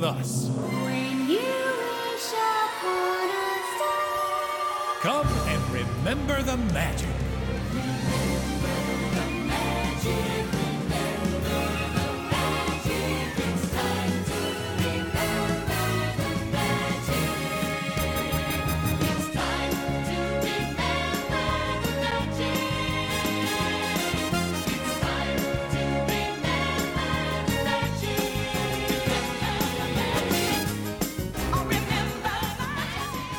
with us. When you wish upon a star. Come and remember the magic.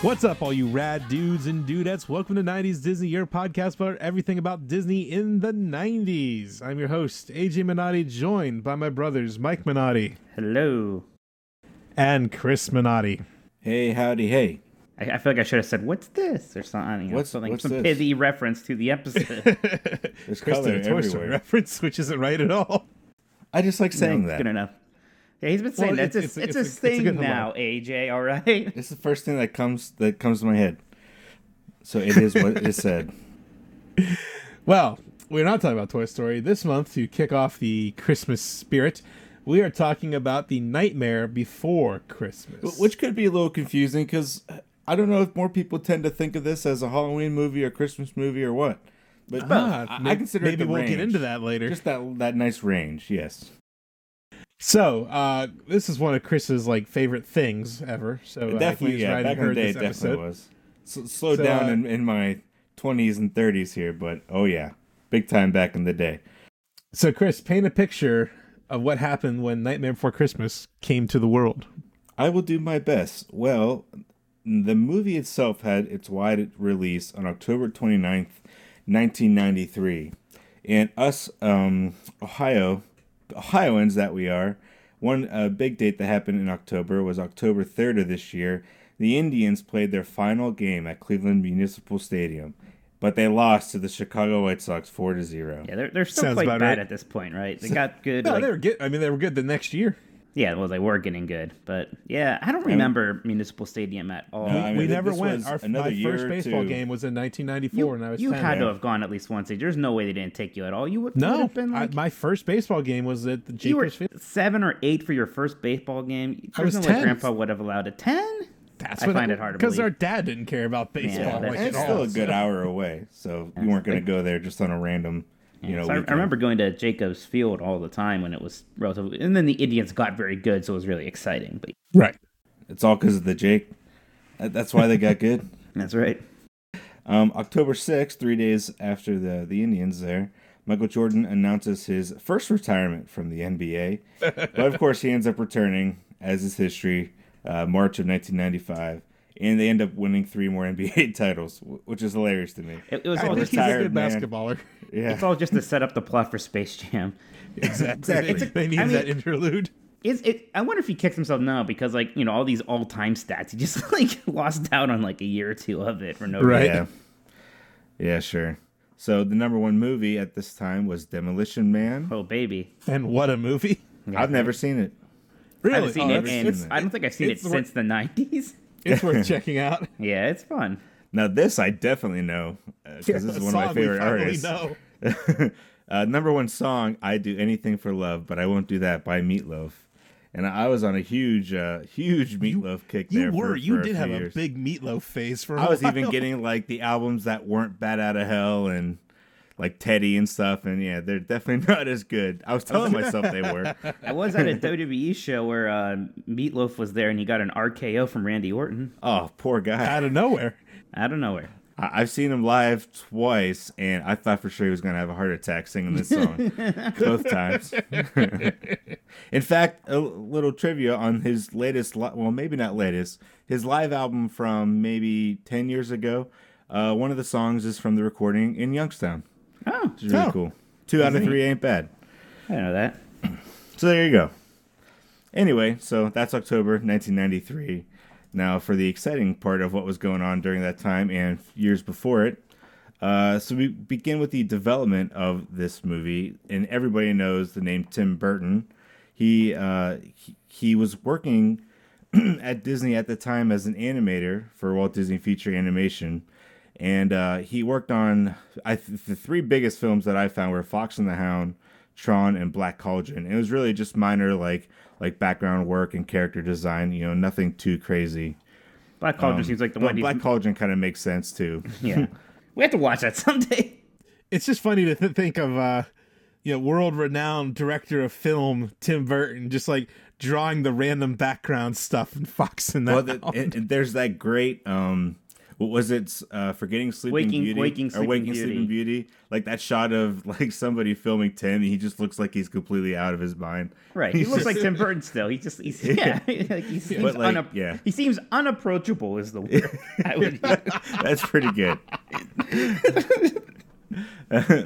What's up, all you rad dudes and dudettes? Welcome to 90s Disney, your podcast about everything about Disney in the 90s. I'm your host, AJ Minotti, joined by my brothers, Mike Minotti Hello. and Chris Minotti. Hey, howdy, hey. I, I feel like I should have said, "What's this?" or something. You know, What's- something, what's some this? pithy reference to the episode. There's Chris color did a Toy Story reference, which isn't right at all. I just like saying Good that. enough. Yeah, he's been saying Well, that. It's, it's- a, it's- it's, it's a a- it's a thing now, AJ. All right. It's the first thing that comes that comes to my head. So it is what it said. Well, we're not talking about Toy Story. This month, to kick off the Christmas spirit, we are talking about the Nightmare Before Christmas. Which could be a little confusing because I don't know if more people tend to think of this as a Halloween movie or Christmas movie or what. But Ah, I, may- I consider maybe the we'll get into that later. Just that that nice range, yes. So, uh, this is one of Chris's like favorite things ever. So uh, definitely, yeah. Back in the day, it definitely episode. was. So, slowed So, down uh, in, in my 20s and 30s here, but oh yeah, big time back in the day. So, Chris, paint a picture of what happened when Nightmare Before Christmas came to the world. I will do my best. Well, the movie itself had its wide release on October 29th, 1993. And us, um, Ohio, Ohioans that we are, one uh, big date that happened in October was October 3rd of this year. The Indians played their final game at Cleveland Municipal Stadium, but they lost to the Chicago White Sox 4 to 0. Yeah, they're they're still Sounds quite bad right. at this point, right? They got good. No, like, they were good. I mean, they were good the next year. Yeah, well, they were getting good, but yeah, I don't remember Municipal Stadium at all. No, I mean, we never went. Our another my year first baseball two. game was in 1994, you and I was you 10. had to have gone at least once. There's no way they didn't take you at all. You would would no, have been I- my first baseball game was at the you were Field. seven or eight for your first baseball game. I was no way 10. Grandpa would have allowed a ten. That's I what find it hard to because our dad didn't care about baseball that's like it's still a good hour away, so you weren't going to go there just on a random, you know. So I, I remember going to Jacobs Field all the time when it was relatively, and then the Indians got very good, so it was really exciting. But Right. It's all because of the Jake. That's why they got good. that's right. Um, October 6th, three days after the, the Indians there, Michael Jordan announces his first retirement from the NBA. but of course, he ends up returning, as is history, uh, March of 1995. And they end up winning three more NBA titles, which is hilarious to me. It, it was I all think he's a retired good man. basketballer. Yeah. it's all just to set up the plot for Space Jam. Exactly. It's a- they need I mean- that interlude. Is it? I wonder if he kicks himself now because like you know all these all time stats, he just like lost out on like a year or two of it for no Right. reason. Yeah. Yeah, sure. So the number one movie at this time was Demolition Man. Oh baby, And what a movie! I've never seen it. I Really, haven't seen Oh, it, it's- and it's- I don't think I've seen it it's the- since the nineties. it's worth checking out. Yeah, it's fun. Now this I definitely know because this is one of my favorite artists. know. uh, number one song, "I Do Anything for Love," but I won't do that by Meatloaf. And I was on a huge, uh, huge Meatloaf kick You there. were. for, you for did a have few a years. big meatloaf phase for. a I was even getting like the albums that weren't Bat Out of Hell and like Teddy and stuff. And yeah, they're definitely not as good. I was telling myself they were. I was at a WWE show where uh, Meatloaf was there, and he got an RKO from Randy Orton Oh, poor guy. out of nowhere. Out of nowhere. I- I've seen him live twice, and I thought for sure he was going to have a heart attack singing this song both times. In fact, a little trivia on his latest, li- well, maybe not latest, his live album from maybe 10 years ago. Uh, one of the songs is from the recording in Youngstown, Oh, which is really Oh. cool. Two out of three ain't bad. I know that. So there you go. Anyway, so that's October 1993. Now, for the exciting part of what was going on during that time and years before it, uh, so we begin with the development of this movie, and everybody knows the name Tim Burton. He uh, he, he was working at Disney at the time as an animator for Walt Disney Feature Animation, and uh, he worked on I th- the three biggest films that I found were Fox and the Hound, Tron, and Black Cauldron. It was really just minor like like background work and character design. You know, nothing too crazy. Black Cauldron seems like the one. Black he's- Cauldron kind of makes sense too. yeah, we have to watch that someday. It's just funny to th- think of, uh, you know, world-renowned director of film Tim Burton just like drawing the random background stuff and foxing that well, the, out. and, and there's that great um, what was it? Uh, Forgetting Sleeping Waking- Beauty Waking or Waking Beauty. Sleeping Beauty. Like that shot of like somebody filming Tim, and he just looks like he's completely out of his mind. Right, he looks just- like Tim Burton still. He just he's yeah, like he seems But, like, unap- yeah. he seems unapproachable is the word I would. That's pretty good.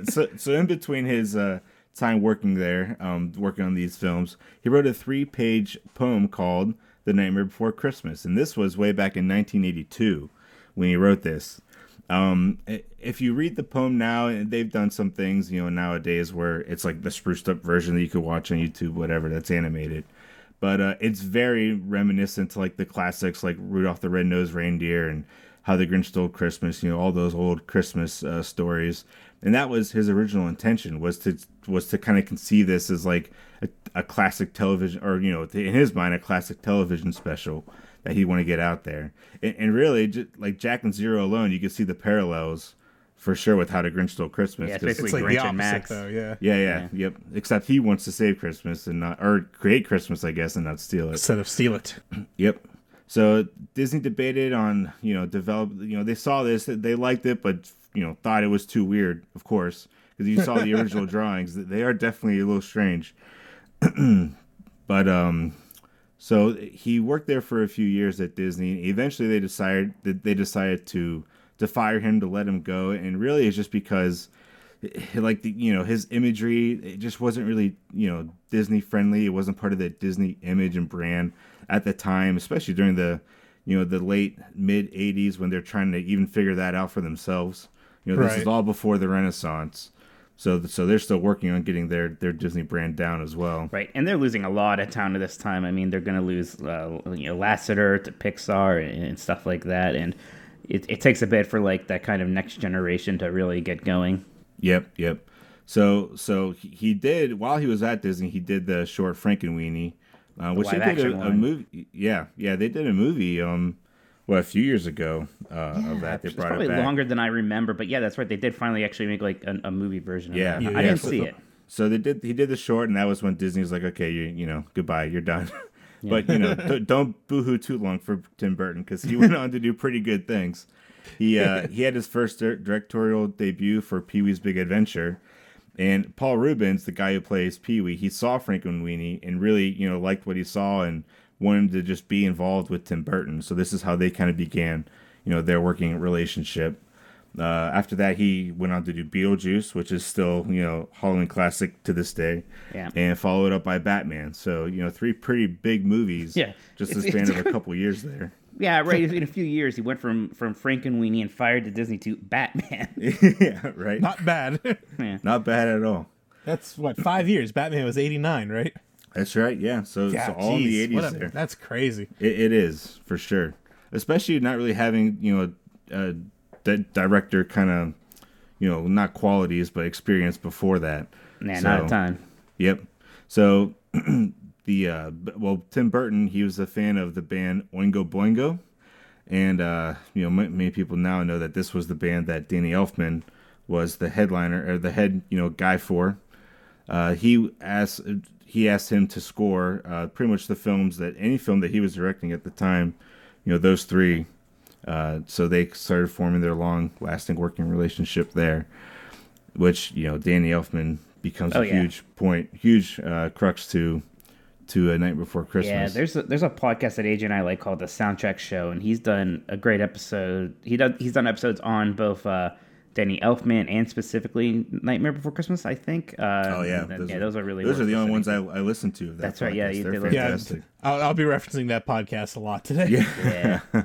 so, so in between his uh, time working there, um, working on these films, he wrote a three-page poem called "The Nightmare Before Christmas," and this was way back in 1982 when he wrote this. Um, if you read the poem now, and they've done some things, you know, nowadays where it's like the spruced up version that you could watch on YouTube, whatever, that's animated. But uh, it's very reminiscent to like the classics, like Rudolph the Red-Nosed Reindeer and How the Grinch Stole Christmas. You know, all those old Christmas uh, stories. And that was his original intention was to was to kind of conceive this as like a, a classic television, or you know, in his mind, a classic television special that he want to get out there. And, and really, just, like Jack and Zero alone, you can see the parallels for sure with How to Grinch Stole Christmas. Yeah, 'cause- especially it's like Grinch the and Max. though. Yeah. yeah, yeah, yep. Except he wants to save Christmas and not, or create Christmas, I guess, and not steal it. Instead of steal it. Yep. So Disney debated on, you know, develop. You know, they saw this, they liked it, but you know, thought it was too weird. Of course, because you saw the original drawings; they are definitely a little strange. but um, so he worked there for a few years at Disney. Eventually, they decided that they decided to to fire him to let him go, and really, it's just because like the you know his imagery it just wasn't really you know disney friendly. It wasn't part of the disney image and brand at the time especially during the you know the late mid 80s when they're trying to even figure that out for themselves. You know this is all before the renaissance so so they're still working on getting their their disney brand down as well Right, and they're losing a lot of town at this time. I mean, they're going to lose, uh, you know, Lasseter to Pixar and, and stuff like that, and it, it takes a bit for like that kind of next generation to really get going. Yep, yep. So so he, he did while he was at Disney, he did the short Frankenweenie, uh, which they did a, a movie. Yeah, yeah, they did a movie. Um, well, a few years ago uh, of that. They brought probably it back. longer than I remember, but yeah, that's right. They did finally actually make like a, a movie version of Yeah, yeah, I didn't so- see it. So they did. He did the short, and that was when Disney was like, "Okay, you you know, goodbye, you're done." but you know, don't, don't boohoo too long for Tim Burton because he went on to do pretty good things. He uh, he had his first dir- directorial debut for Pee Wee's Big Adventure, and Paul Reubens, the guy who plays Pee Wee, he saw Frankenweenie and really you know liked what he saw and wanted to just be involved with Tim Burton. So this is how they kind of began, you know, their working relationship. Uh, after that, he went on to do Beetlejuice, which is still, you know, Halloween classic to this day. Yeah. And followed up by Batman. So, you know, three pretty big movies. Yeah. Just a It's- span of a couple years there. Yeah, right. In a few years, he went from from Frankenweenie and fired to Disney to Batman. yeah, right. Not, bad. Not bad. bad at all. That's what five years. Batman was eighty nine, right? That's right. Yeah. So, Yeah, so all in the 80s a- there. That's crazy. It, it is, for sure. Especially not really having, you know, a, a director kind of, you know, not qualities, but experience before that. Nah, So- not a ton. Yep. So the uh well Tim Burton he was a fan of the band Oingo Boingo, and uh you know many people now know that this was the band that Danny Elfman was the headliner or the head you know guy for. Uh, he asked he asked him to score uh, pretty much the films that any film that he was directing at the time, you know those three. Uh, so they started forming their long lasting working relationship there, which you know Danny Elfman becomes Oh, a yeah. huge point, huge uh, crux to to a night before Christmas. Yeah, there's a, there's a podcast that AJ and I like called the Soundtrack Show, and he's done a great episode. He does he's done episodes on both uh, Danny Elfman and specifically Nightmare Before Christmas. I think. Uh, Oh yeah, and- yeah, those are really those are the only ones I, I listen to. that That's right, yeah, you they're did listen- Yeah, fantastic. I'll, I'll be referencing that podcast a lot today. Yeah. Yeah.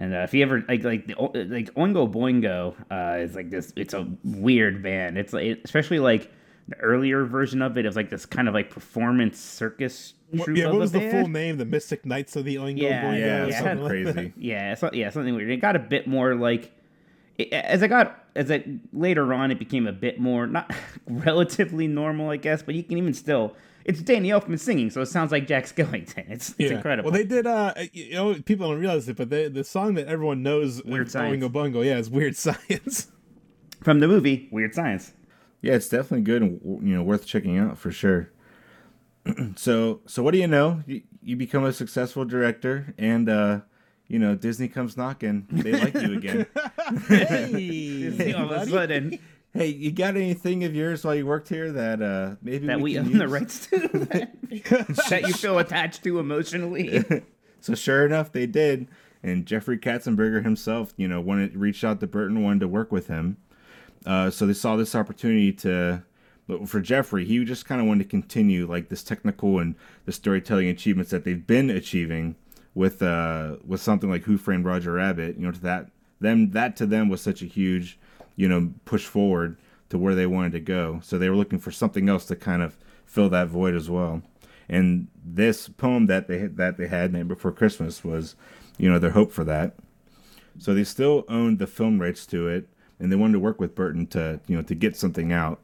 And uh, if you ever like like the, O- like Oingo Boingo uh, is like this, it's a weird band. It's like especially like the earlier version of it. It was like this kind of like performance circus What, troupe yeah, of what was the band. full name? The Mystic Knights of the Oingo Yeah, Boingo? yeah, yeah. something something like crazy. Yeah, so, yeah, something weird. It got a bit more like it, as I got as I later on, it became a bit more not relatively normal, I guess. But you can even still, it's Danny Elfman singing, so it sounds like Jack Skellington. It's, it's incredible. Well, they did. Uh, you know, people don't realize it, but they, the song that everyone knows, Weird Science. Oingo Boingo, yeah, is Weird Science. From the movie Weird Science. Yeah, it's definitely good and you know worth checking out for sure. so so what do you know? You, you become a successful director, and uh, you know Disney comes knocking. They like you again. hey, All of a sudden, hey, you got anything of yours while you worked here that uh, maybe that we can own the rights to, that, that you feel attached to emotionally. So sure enough, they did. And Jeffrey Katzenberger himself, you know, wanted reached out to Burton, wanted to work with him. Uh, so they saw this opportunity to, but for Jeffrey, he just kind of wanted to continue like this technical and the storytelling achievements that they've been achieving with uh with something like Who Framed Roger Rabbit. You know, to that them that to them was such a huge, you know, push forward to where they wanted to go. So they were looking for something else to kind of fill that void as well. And this poem that they that they had, "Night Before Christmas," was, you know, their hope for that. So they still owned the film rights to it, and they wanted to work with Burton to, you know, to get something out.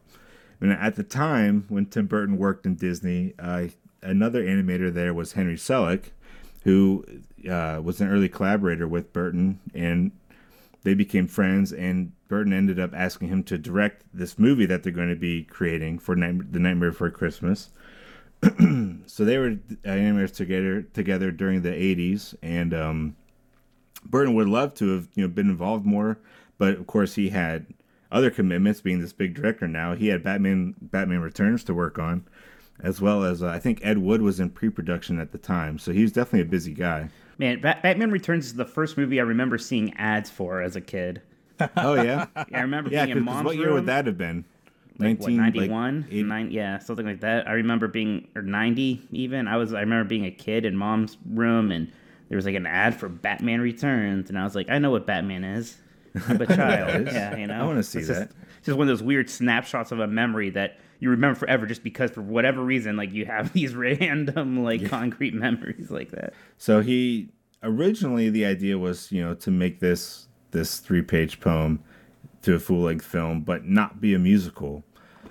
And at the time when Tim Burton worked in Disney, uh, another animator there was Henry Selick, who uh, was an early collaborator with Burton, and they became friends. And Burton ended up asking him to direct this movie that they're going to be creating for Night- The Nightmare Before Christmas. so they were uh, animators together together during the 80s, and um, Burton would love to have you know been involved more, but of course he had other commitments. Being this big director now, he had Batman Batman Returns to work on, as well as uh, I think Ed Wood was in pre-production at the time, so he was definitely a busy guy. Man, Bat- Batman Returns is the first movie I remember seeing ads for as a kid. Oh yeah, Yeah, I remember yeah. being in mom's what year room. would that have been? like, what, 91 like, Nine, yeah something like that i remember being or 90 even i was i remember being a kid in mom's room and there was like an ad for batman returns and i was like i know what batman is i'm a child yeah you know I wanna see It's just, that. it's just one of those weird snapshots of a memory that you remember forever just because for whatever reason like you have these random like concrete memories like that So he originally the idea was you know to make this this three page poem to a full length film, but not be a musical.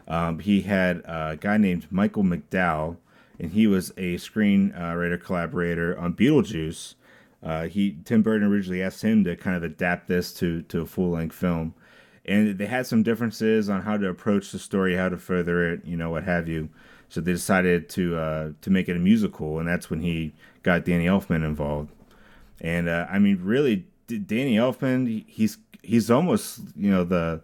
Um, he had a guy named Michael McDowell, and he was a screenwriter collaborator on Beetlejuice. Uh, he Tim Burton originally asked him to kind of adapt this to to a full length film, and they had some differences on how to approach the story, how to further it, you know, what have you. So they decided to uh, to make it a musical, and that's when he got Danny Elfman involved. And uh, I mean, really, Danny Elfman, he's he's almost you know the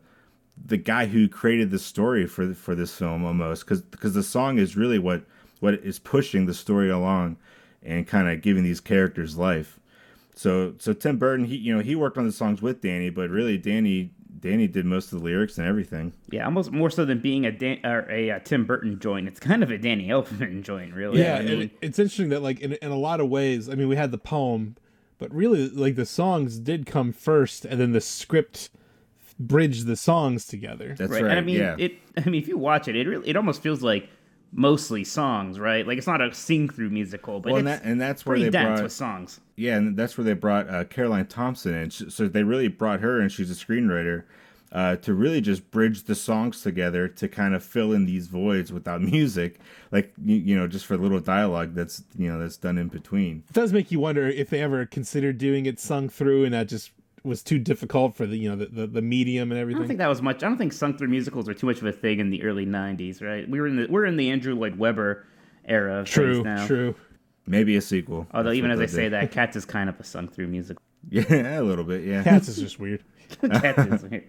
the guy who created the story for for this film almost because because the song is really what what is pushing the story along and kind of giving these characters life. So so Tim Burton, he you know he worked on the songs with Danny, but really Danny Danny did most of the lyrics and everything. yeah almost more so than being a Dan- or a uh, tim burton joint it's kind of a danny elfman joint really Yeah, I mean, and it's interesting that like in in a lot of ways, I mean, we had the poem, but really like the songs did come first, and then the script bridged the songs together. That's right. right. And I mean, yeah. it. I mean, if you watch it, it really, it almost feels like mostly songs, right? Like it's not a sing-through musical, but well, and, it's that, and that's where pretty they dense brought with songs. Yeah, and that's where they brought uh, Caroline Thompson in. So they really brought her, and she's a screenwriter, uh, to really just bridge the songs together to kind of fill in these voids without music, like you, you know, just for little dialogue that's you know that's done in between. It does make you wonder if they ever considered doing it sung through, and that just was too difficult for the you know the the, the medium and everything. I don't think that was much. I don't think sung-through musicals are too much of a thing in the early '90s, right? We were in the we're in the Andrew Lloyd Webber era. Of true, now. true. Maybe a sequel. Although That's even as I they'll say do. that, Cats is kind of a sung-through musical. yeah, a little bit, yeah, Cats is just weird. Cats is weird.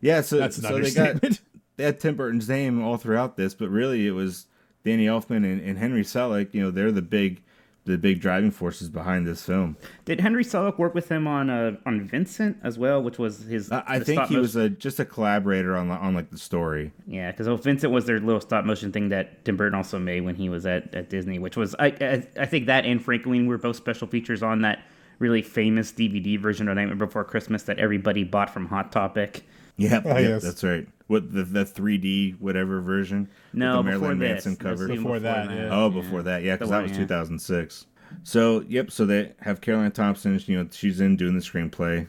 yeah. So That's so they got understatement. they had Tim Burton's name all throughout this, but really it was Danny Elfman and, and Henry Selick. You know, they're the big the big driving forces behind this film. Did Henry Selick work with him on uh, on Vincent as well, which was his? I, I think he motion- was a just a collaborator on the, on like the story. Yeah, because Vincent was their little stop motion thing that Tim Burton also made when he was at, at Disney, which was I, I I think that and Franklin were both special features on that really famous DVD version of Nightmare Before Christmas that everybody bought from Hot Topic. Yeah, Ah, yep, yes. that's right. What the the 3D whatever version? No, the before Marilyn this. Manson This cover. was even Before that, yeah. Oh, before that, yeah, because that was yeah. 2006. So, yep. So they have Caroline Thompson. You know, she's in doing the screenplay.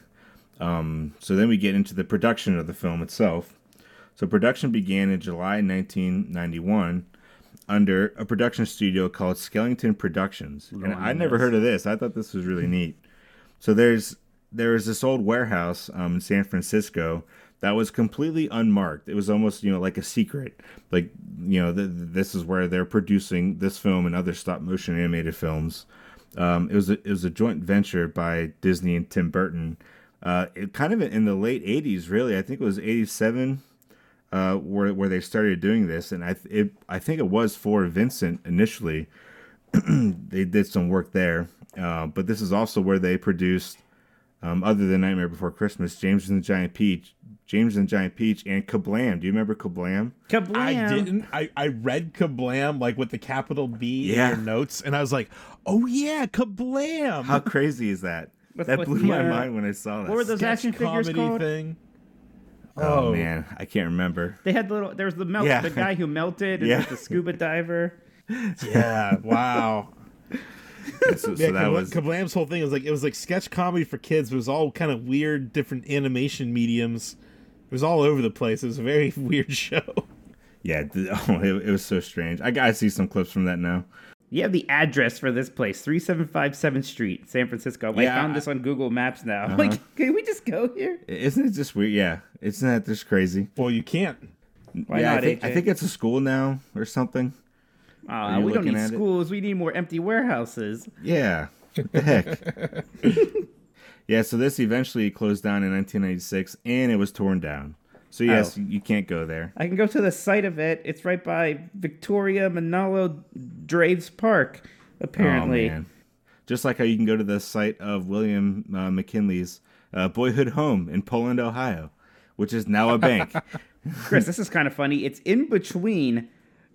Um, so then we get into the production of the film itself. So production began in July 1991 under a production studio called Skellington Productions. And I never heard of this. I thought this was really neat. So there's there is this old warehouse um, in San Francisco that was completely unmarked. It was almost you know like a secret. Like you know th- this is where they're producing this film and other stop motion animated films. Um, it was a, it was a joint venture by Disney and Tim Burton. Uh, it kind of in the late '80s, really. I think it was '87 uh, where where they started doing this, and I th- it, I think it was for Vincent initially. they did some work there, uh, but this is also where they produced, um, other than Nightmare Before Christmas, James and the Giant Peach, James and Giant Peach, and Kablam. Do you remember Kablam? Kablam! I didn't. I, I read Kablam like with the capital B Yeah. in your notes, and I was like, "Oh yeah, Kablam!" How crazy is that? With- that with blew the, my uh, mind when I saw that. What were those Sketch action figures comedy called? thing. Oh, man, I can't remember. They had the little. There was the melt. Yeah. The guy who melted. And Yeah. yeah. The scuba diver. Yeah, wow. So, so yeah, that Kabla- was Kablam's whole thing was like it was like sketch comedy for kids, but it was all kind of weird, different animation mediums. It was all over the place. It was a very weird show. yeah. th- Oh, it, it was so strange. I gotta see some clips from that now. You have the address for this place, 3757 7th Street, San Francisco. I Yeah, found I- this on Google Maps now. Uh-huh. Like, can we just go here? Isn't it just weird? Yeah, isn't that just crazy? Well, you can't. Why yeah, not, I think, I think it's a school now or something. Aw, you we don't need at it? schools. We need more empty warehouses. Yeah. What the heck? Yeah, so this eventually closed down in 1996 and it was torn down. So, yes, Oh. you can't go there. I can go to the site of it. It's right by Victoria Manalo Draves Park, apparently. Oh, man. Just like how you can go to the site of William uh, McKinley's uh, boyhood home in Poland, Ohio, which is now a bank. Chris, this is kind of funny. It's in between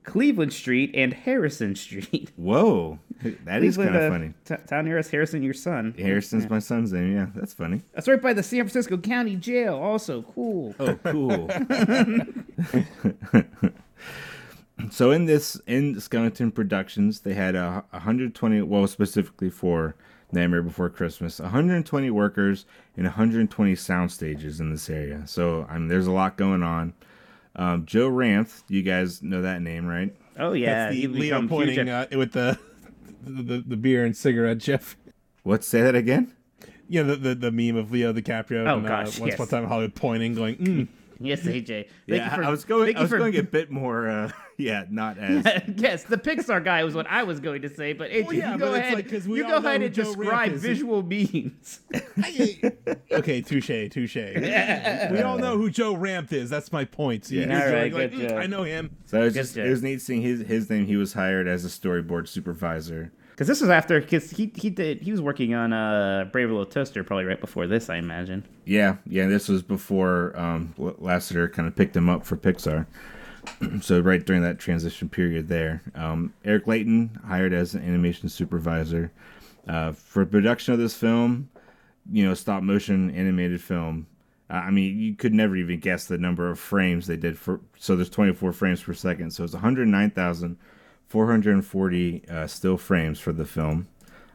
Cleveland Street and Harrison Street. Whoa. That is kind of uh, funny. t- town near us, Harrison, your son. Harrison's my son's name. Yeah, that's funny. That's right by the San Francisco County Jail. Also cool. Oh, cool. so in this in Skeleton Productions, they had a 120 well specifically for Nightmare Before Christmas, 120 workers and 120 sound stages in this area. So I mean, there's a lot going on. Um, Joe Ranft, you guys know that name, right? Oh yeah, That's the Leo pointing uh, with the, the the beer and cigarette Jeff. What? Say that again. You know the, the, the meme of Leo DiCaprio. Oh, and, gosh, uh, once yes. upon a time in Hollywood pointing, going, mm. Yes, AJ. Thank yeah, you for, I was going. I you was for, going a bit more. Uh, yeah, not as. yes, the Pixar guy was what I was going to say, but AJ, Well, yeah, you go but ahead. like, 'cause we you go ahead and Joe describe visual means. okay, touche, touche. we all know who Joe Ranft is. That's my point. So Yeah. you're Alright, like, good "Mm, job. I know him. So it was Good just job. it was neat seeing his his name. He was hired as a storyboard supervisor. Because this was after, because he he did he was working on uh Brave Little Toaster probably right before this, I imagine. Yeah, yeah. This was before um, Lasseter kind of picked him up for Pixar. so right during that transition period there, um, Eric Leighton hired as an animation supervisor uh, for production of this film. You know, stop motion animated film. Uh, I mean, you could never even guess the number of frames they did for. So there's 24 frames per second. So it's 109,440 uh, still frames for the film.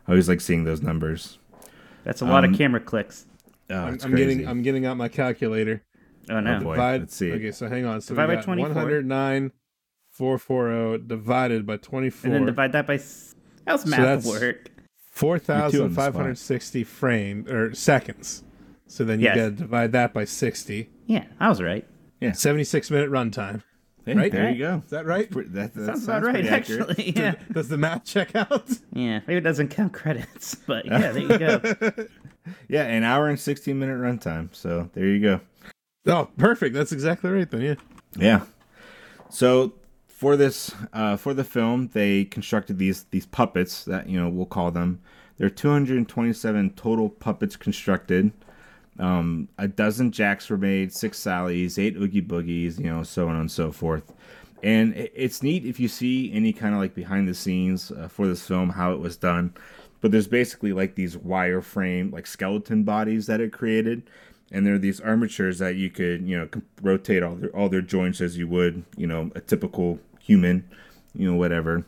I always like seeing those numbers. That's a lot Um, of camera clicks. Oh, I'm, I'm getting I'm getting out my calculator. Oh no. boy. Divide, let's see. Okay, so hang on. So Divide by we 24. 109, 440 divided by 24. and then divide that by. s- How's math that's- work? Four thousand five hundred spot. frame or seconds. So then you Yes. gotta divide that by sixty. Yeah, I was right. Yeah, Seventy six minute runtime. Hey, right? There you go. Is that right? That, that Sounds about right, accurate. actually. Yeah, Does the math check out? yeah. Maybe it doesn't count credits, but yeah, there you go. Yeah, an hour and 16 minute runtime. So there you go. Oh, perfect. That's exactly right then. Yeah. Yeah. So for this, uh, for the film, they constructed these these puppets that you know we'll call them. There are 227 total puppets constructed. Um, a dozen jacks were made, six Sallys, eight Oogie Boogies, you know, so on and so forth. And it's neat if you see any kind of like behind the scenes uh, for this film, how it was done. But there's basically like these wireframe, like skeleton bodies that it created. And there are these armatures that you could, you know, rotate all their all their joints as you would, you know, a typical human, you know, whatever.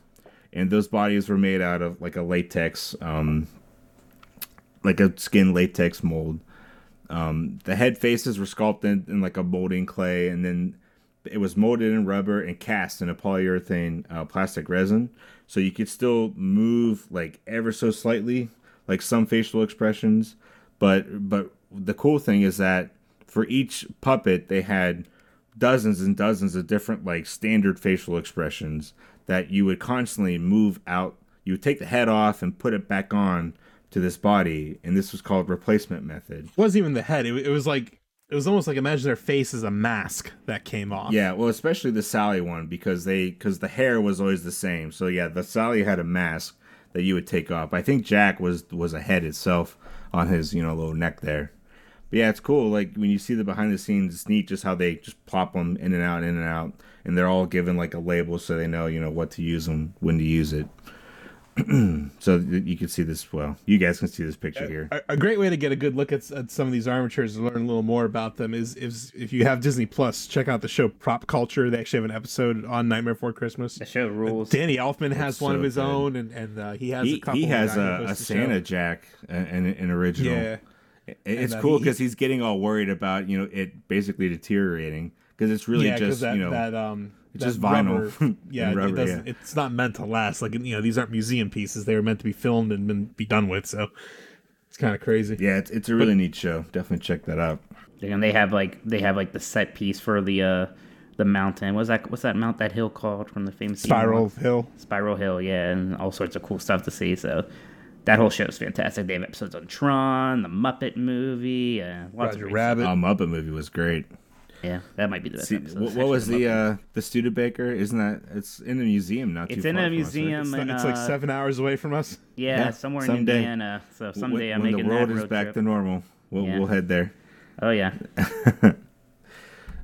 And those bodies were made out of like a latex, um, like a skin latex mold. Um, the head faces were sculpted in like a molding clay, and then it was molded in rubber and cast in a polyurethane uh, plastic resin, so you could still move like ever so slightly, like some facial expressions. But but the cool thing is that for each puppet they had dozens and dozens of different like standard facial expressions that you would constantly move out. You would take the head off and put it back on to this body, and this was called replacement method. It wasn't even the head. It, it was like it was almost like imagine their face as a mask that came off. Yeah, well, especially the Sally one because they because the hair was always the same. So yeah, the Sally had a mask that you would take off. I think Jack was was a head itself on his you know little neck there. But yeah, it's cool. Like when you see the behind the scenes, it's neat just how they just plop them in and out, in and out, and they're all given like a label so they know you know what to use them, when to use it. so th- you can see this. Well, you guys can see this picture here. A, a great way to get a good look at, at some of these armatures and learn a little more about them is, is if you have Disney Plus, check out the show Prop Culture. They actually have an episode on Nightmare Before Christmas. The show rules. Danny Elfman has It's one of his good. own, and, and uh, he has a He, couple. he has that I a, a host the show. Santa Jack, an, an original. Yeah. It- It's uh, cool he- because he's getting all worried about you know it basically deteriorating because it's really yeah, 'cause just that, you know that um, it's that just vinyl rubber- yeah, and it doesn't. yeah. It's not meant to last. Like you know, these aren't museum pieces. They were meant to be filmed and been, be done with. So it's kind of crazy. yeah it's, it's a really neat show. Definitely check that out. And they have like they have like the set piece for the uh the mountain. What's that? What's that mount? That hill called from the famous Spiral Hill. Spiral Hill, yeah, and all sorts of cool stuff to see. So that whole show is fantastic. They have episodes on Tron, the Muppet movie, uh, lots Roger of great Rabbit. Um, Muppet movie was great. Yeah, that might be the best See, episode. what, what was the uh, the Studebaker? Isn't that it's in a museum? Not It's too in far a from us, right? museum. It's, and, it's like uh, seven hours away from us. Yeah, Yeah, somewhere someday. in Indiana. So someday when, I'm when making the world that is road back trip. to normal, we'll, Yeah. we'll head there. Oh yeah,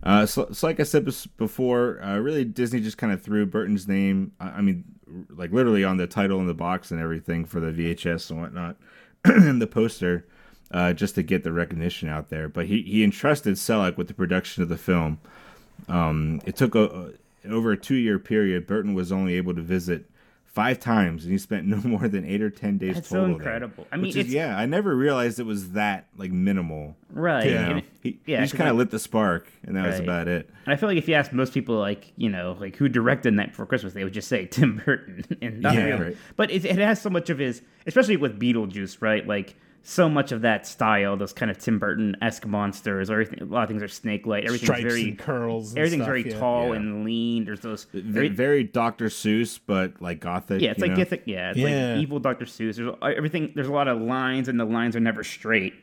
Uh, so, so like I said before, uh, really Disney just kind of threw Burton's name. I I mean, r- like literally on the title and the box and everything for the VHS and whatnot, and the poster, uh, just to get the recognition out there. But he he entrusted Selick with the production of the film. Um, it took a, a- over a two year period. Burton was only able to visit five times, and he spent no more than eight or ten days That's so total. there. incredible. I mean, is, yeah, I never realized it was that like minimal. right. You Yeah. know? It- he, yeah, he just kind of lit the spark, and that was about it. And I feel like if you ask most people, like you know, like who directed Night Before Christmas, they would just say Tim Burton, and not Yeah, right. But it, it has so much of his, especially with Beetlejuice, right? Like so much of that style, those kind of Tim Burton esque monsters, or everything. A lot of things are snake like. Everything's Stripes very and curls. And everything's stuff, very yeah. tall Yeah. and lean. There's those. Very- very Dr. Seuss, but like gothic. yeah, it's you like know? Gothic- yeah, it's Yeah. like evil Dr. Seuss. There's everything. There's a lot of lines, and the lines are never straight.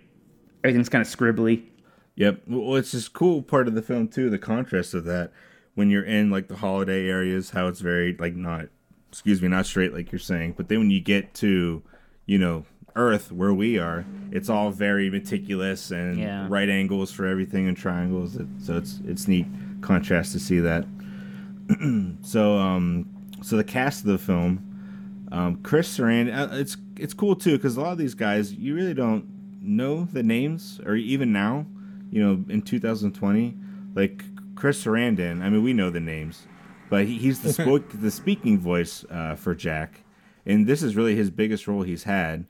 Everything's kind of scribbly. Yep. Well, it's this cool part of the film too. The contrast of that when you're in like the holiday areas, how it's very like not, excuse me, not straight like you're saying. But then when you get to, you know, Earth where we are, it's all very meticulous and Yeah. right angles for everything and triangles. It, so it's it's neat contrast to see that. so um, so the cast of the film. Um, Chris Sarandon, uh, it's it's cool too because a lot of these guys you really don't know the names or even now, you know, in 2020, like Chris Sarandon. I mean, we know the names, but he, he's the spoke the speaking voice uh, for Jack, and this is really his biggest role he's had.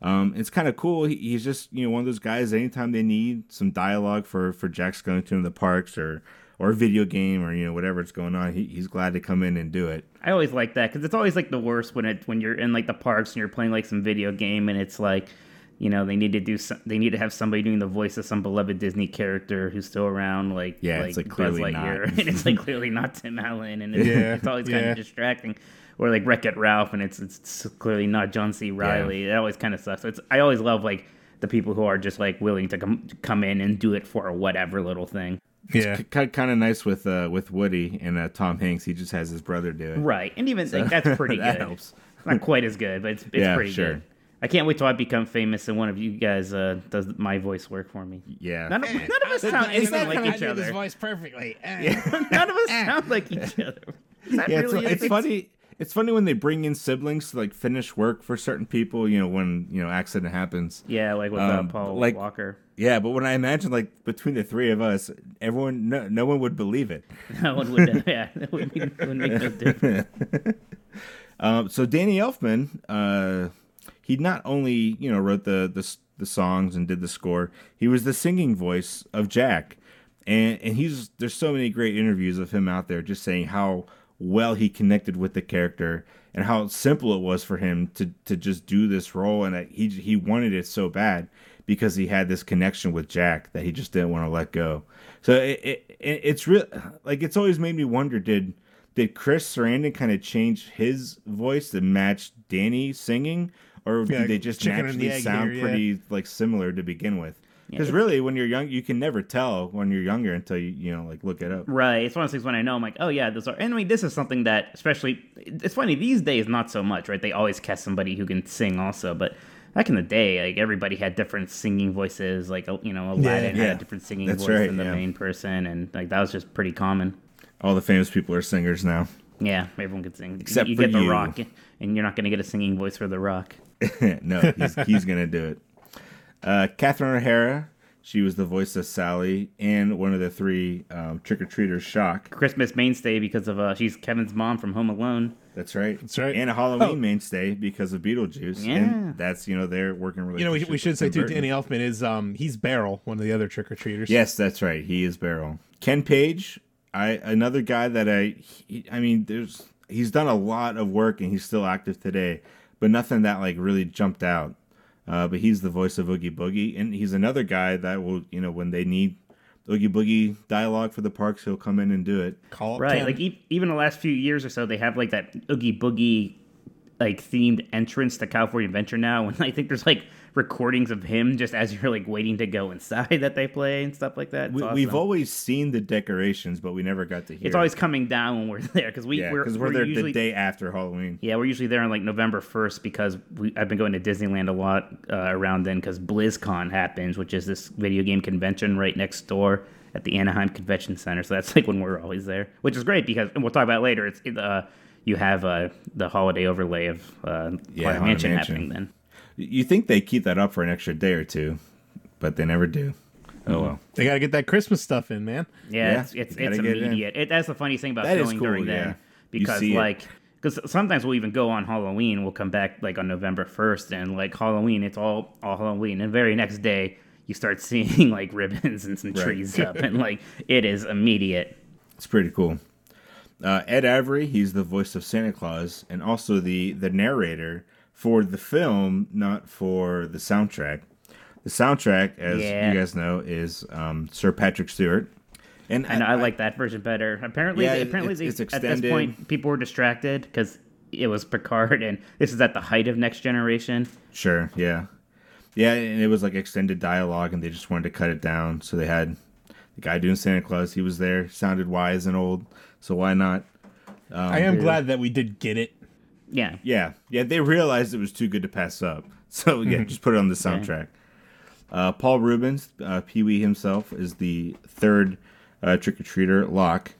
Um, it's kind of cool. He, he's just you know one of those guys. Anytime they need some dialogue for for Jack Skellington in the parks or or a video game or you know whatever it's going on, he, he's glad to come in and do it. I always like that because it's always like the worst when it when you're in like the parks and you're playing like some video game and it's like, you know, they need to do some, they need to have somebody doing the voice of some beloved Disney character who's still around, like Yeah, like, it's, like, Buzz clearly Lightyear, not. and it's like clearly not Tim Allen, and it's, Yeah, it's always kind of distracting. Or like Wreck It Ralph, and it's it's clearly not John C. Reilly. It always kind of sucks. So it's I always love like the people who are just like willing to come come in and do it for whatever little thing. Yeah. kind of nice with uh, with Woody and uh, Tom Hanks. He just has his brother do it. Right, and even like that's pretty that good. helps. Not quite as good, but it's, it's Yeah, pretty sure. good. I can't wait till I become famous and one of you guys uh, does my voice work for me. Yeah. None of, none of us sound is that anything like kinda- each other. voice perfectly. yeah. None of us sound like each other. Is that yeah, it's, really a it's thing? funny. It's funny when they bring in siblings to like finish work for certain people. You know, when you know accident happens. Yeah, like with Um, uh, Paul like- Walker. Yeah, but when I imagine like between the three of us, everyone, no, no one would believe it. no one would, yeah, that would, mean, would make no difference. Um, so Danny Elfman, uh, he not only you know wrote the the the songs and did the score. He was the singing voice of Jack, and and he's there's so many great interviews of him out there just saying how well he connected with the character and how simple it was for him to to just do this role and that he he wanted it so bad because he had this connection with Jack that he just didn't want to let go. So it, it it's real like it's always made me wonder did did Chris Sarandon kind of change his voice to match Danny singing or Yeah, did they just naturally sound here, yeah. pretty like similar to begin with? Because really, when you're young, you can never tell when you're younger until you you know like look it up. Right. It's one of those things when I know I'm like, oh yeah, those are. And I mean, this is something that, especially, it's funny these days, not so much, right? They always cast somebody who can sing also, but back in the day, like everybody had different singing voices. Like uh, you know, Aladdin Yeah. had a different singing That's voice right, than the yeah. main person, and like that was just pretty common. All the famous people are singers now. Yeah, everyone can sing. Except you for get The you. Rock, and you're not going to get a singing voice for The Rock. no, he's, he's gonna do it. Uh, Catherine O'Hara, she was the voice of Sally and one of the three um, trick or treaters. Shock. Christmas mainstay because of uh, she's Kevin's mom from Home Alone. That's right. That's right. And a Halloween Oh. mainstay because of Beetlejuice. Yeah. And that's you know they're working really. You know, we, we should say too, Danny Elfman is um he's Barrel, one of the other trick or treaters. Yes, that's right. He is Barrel. Ken Page, I another guy that I he, I mean there's he's done a lot of work and he's still active today, but nothing that like really jumped out. Uh, but he's the voice of Oogie Boogie, and he's another guy that will you know when they need Oogie Boogie dialogue for the parks, he'll come in and do it. Call it Right, Ken. like e- even the last few years or so, they have like that Oogie Boogie like themed entrance to California Adventure now. and I think there's like recordings of him just as you're like waiting to go inside that they play and stuff like that. It's We, awesome. We've always seen the decorations, but we never got to hear. it's it. always coming down when we're there because we yeah, we're, we're, we're there usually the day after Halloween. yeah we're usually there on like November first because we I've been going to Disneyland a lot uh, around then because BlizzCon happens, which is this video game convention right next door at the Anaheim Convention Center. So that's like when we're always there, which is great because and we'll talk about it later. It's uh, you have uh, the holiday overlay of uh, Yeah, Mansion, Mansion. happening then. You think they keep that up for an extra day or two, but they never do. Oh well. they gotta get that Christmas stuff in, man. Yeah, Yeah, it's it's, it's get it immediate. It, that's the funny thing about That is going cool, during yeah. then because like because sometimes we'll even go on Halloween. We'll come back like on November first and like Halloween. It's all all Halloween. And the very next day you start seeing like ribbons and some Right. trees up and like it is immediate. It's pretty cool. Uh, Ed Ivory, he's the voice of Santa Claus and also the the narrator for the film, not for the soundtrack. The soundtrack, as Yeah. you guys know, is um, Sir Patrick Stewart. And And I, like that version better. Apparently, Yeah, apparently it's- they- it's at this point people were distracted because it was Picard and this is at the height of Next Generation. Sure, yeah, yeah, and it was like extended dialogue, and they just wanted to cut it down. So they had the guy doing Santa Claus. He was there, sounded wise and old. So why not? I am glad that we did get it. Yeah, Yeah, yeah, they realized it was too good to pass up. So yeah, just put it on the soundtrack. Uh, Paul Reubens, uh, Pee Wee himself, is the third uh, trick or treater. Lock.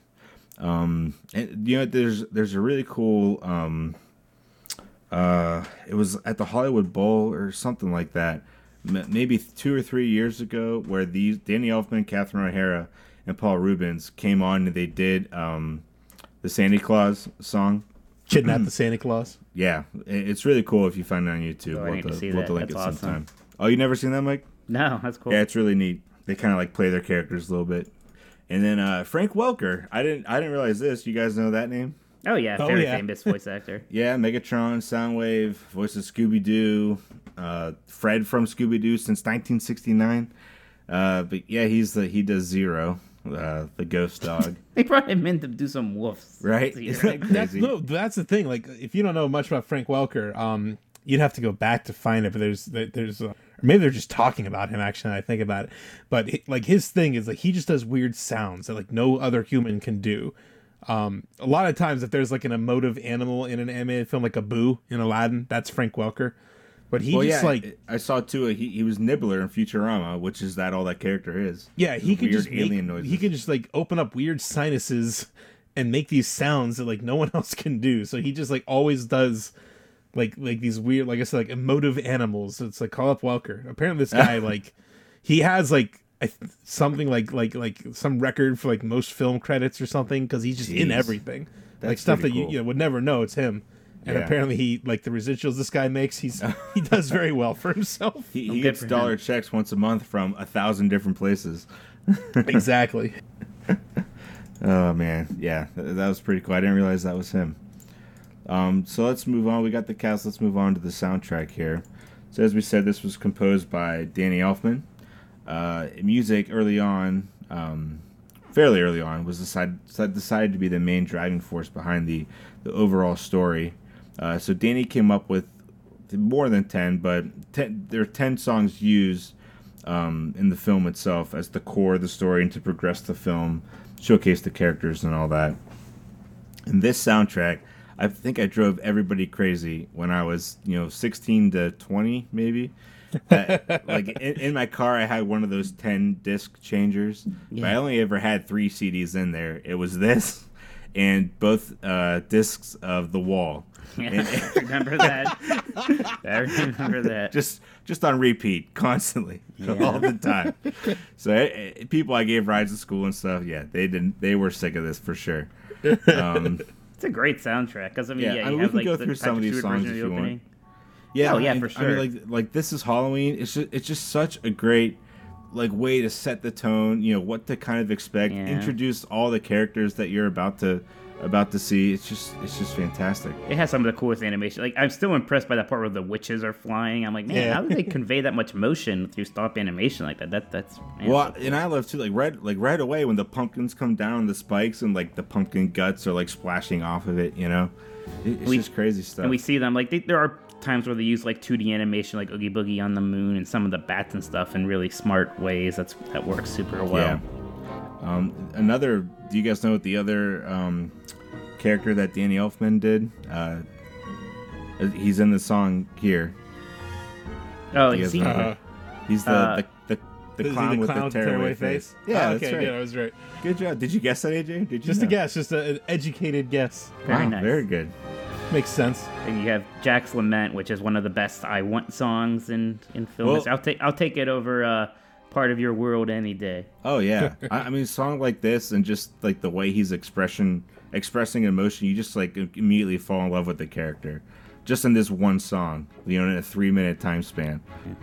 Um, and you know, there's there's a really cool. Um, uh, it was at the Hollywood Bowl or something like that, m- maybe two or three years ago, where these Danny Elfman, Catherine O'Hara, and Paul Reubens came on and they did um, the Santa Claus song. Kidnap the Santa Claus. Yeah, it's really cool if you find it on YouTube. Oh, I we'll need have to see we'll that. link That's it awesome. sometime. Oh, you never seen that, Mike? no, that's cool. Yeah, it's really neat. They kind of like play their characters a little bit. And then uh, Frank Welker. I didn't I didn't realize this. You guys know that name? Oh yeah, Oh, very yeah. famous voice actor. Yeah, Megatron, Soundwave, voice of Scooby Doo, uh, Fred from Scooby Doo since 1969. Uh, but yeah, he's the he does Zero, uh, the ghost dog, They brought him in to do some woofs. right? This Isn't year. that That's, crazy? no, that's the thing. Like, if you don't know much about Frank Welker, um, you'd have to go back to find it. But there's there's uh, maybe they're just talking about him. Actually, now I think about it. But he- like his thing is like he just does weird sounds that like no other human can do. Um, a lot of times, if there's like an emotive animal in an animated film, like Abu in Aladdin, that's Frank Welker. But he Well, just yeah, like I saw too. He he was Nibbler in Futurama, which is that all that character is. Yeah, he could just make, alien noises. He could just like open up weird sinuses and make these sounds that like no one else can do. So he just like always does like like these weird, like I said, like emotive animals. It's like call up Welker. Apparently, this guy like he has like I something like like like some record for like most film credits or something because he's just in Jeez. everything. like stuff that pretty you, you know, would never know it's him. And Yeah. apparently, he like the residuals this guy makes. He's he does very well for himself. He, he gets for him. dollar checks once a month from a thousand different places. exactly. Oh man, yeah, th- that was pretty cool. I didn't realize that was him. Um, so let's move on. We got the cast. Let's move on to the soundtrack here. So as we said, this was composed by Danny Elfman. Uh, music early on, um, fairly early on, was decided decided to be the main driving force behind the the overall story. Uh, so Danny came up with more than ten, but ten, there are ten songs used um, in the film itself as the core of the story and to progress the film, showcase the characters and all that. And this soundtrack, I think I drove everybody crazy when I was, you know, 16 to 20, maybe. That, like in, in my car, I had one of those 10 disc changers, but I only ever had three CDs in there. It was this and both uh, discs of The Wall. Yeah, I remember that. I remember that. just just on repeat constantly all the time. So eh, eh, people I gave rides to school and stuff, yeah, they didn't. They were sick of this for sure. Um, It's a great soundtrack because I mean, Yeah, yeah, I mean, we have can like go through some of these songs if you want. yeah, Oh, yeah, I, for I sure. mean, like like this is Halloween. It's just it's just such a great like way to set the tone. You know what to kind of expect. Yeah. Introduce all the characters that you're about to about to see. It's just it's just fantastic. It has some of the coolest animation. Like I'm still impressed by that part where the witches are flying. I'm like, man, Yeah. how did they convey that much motion through stop animation like that? That that's man, Well, and I love too, like right, like right away when the pumpkins come down the spikes and like the pumpkin guts are like splashing off of it. You know, It- it's We- just crazy stuff. and we see them like they, there are times where they use like 2D animation, like Oogie Boogie on the moon, and some of the bats and stuff in really smart ways. That's that works super well. yeah. Um, another. Do you guys know what the other um, character that Danny Elfman did? Uh, he's in the song here. Oh, He is has he? Uh, He's the Uh, the, the, the is he clown with the with tearaway face. Yeah, Oh, that's okay, right. good. I was right. Good job. Did you guess that, AJ? Did you? Just a guess, just a, an educated guess. Very Wow, nice. Very good. Makes sense. And you have Jack's Lament, which is one of the best I Want songs in in film. Well- I'll take I'll take it over uh, part of your world any day. Oh yeah, I, I mean, a song like this and just like the way he's expression expressing emotion, you just like immediately fall in love with the character, just in this one song. You know, in a three minute time span.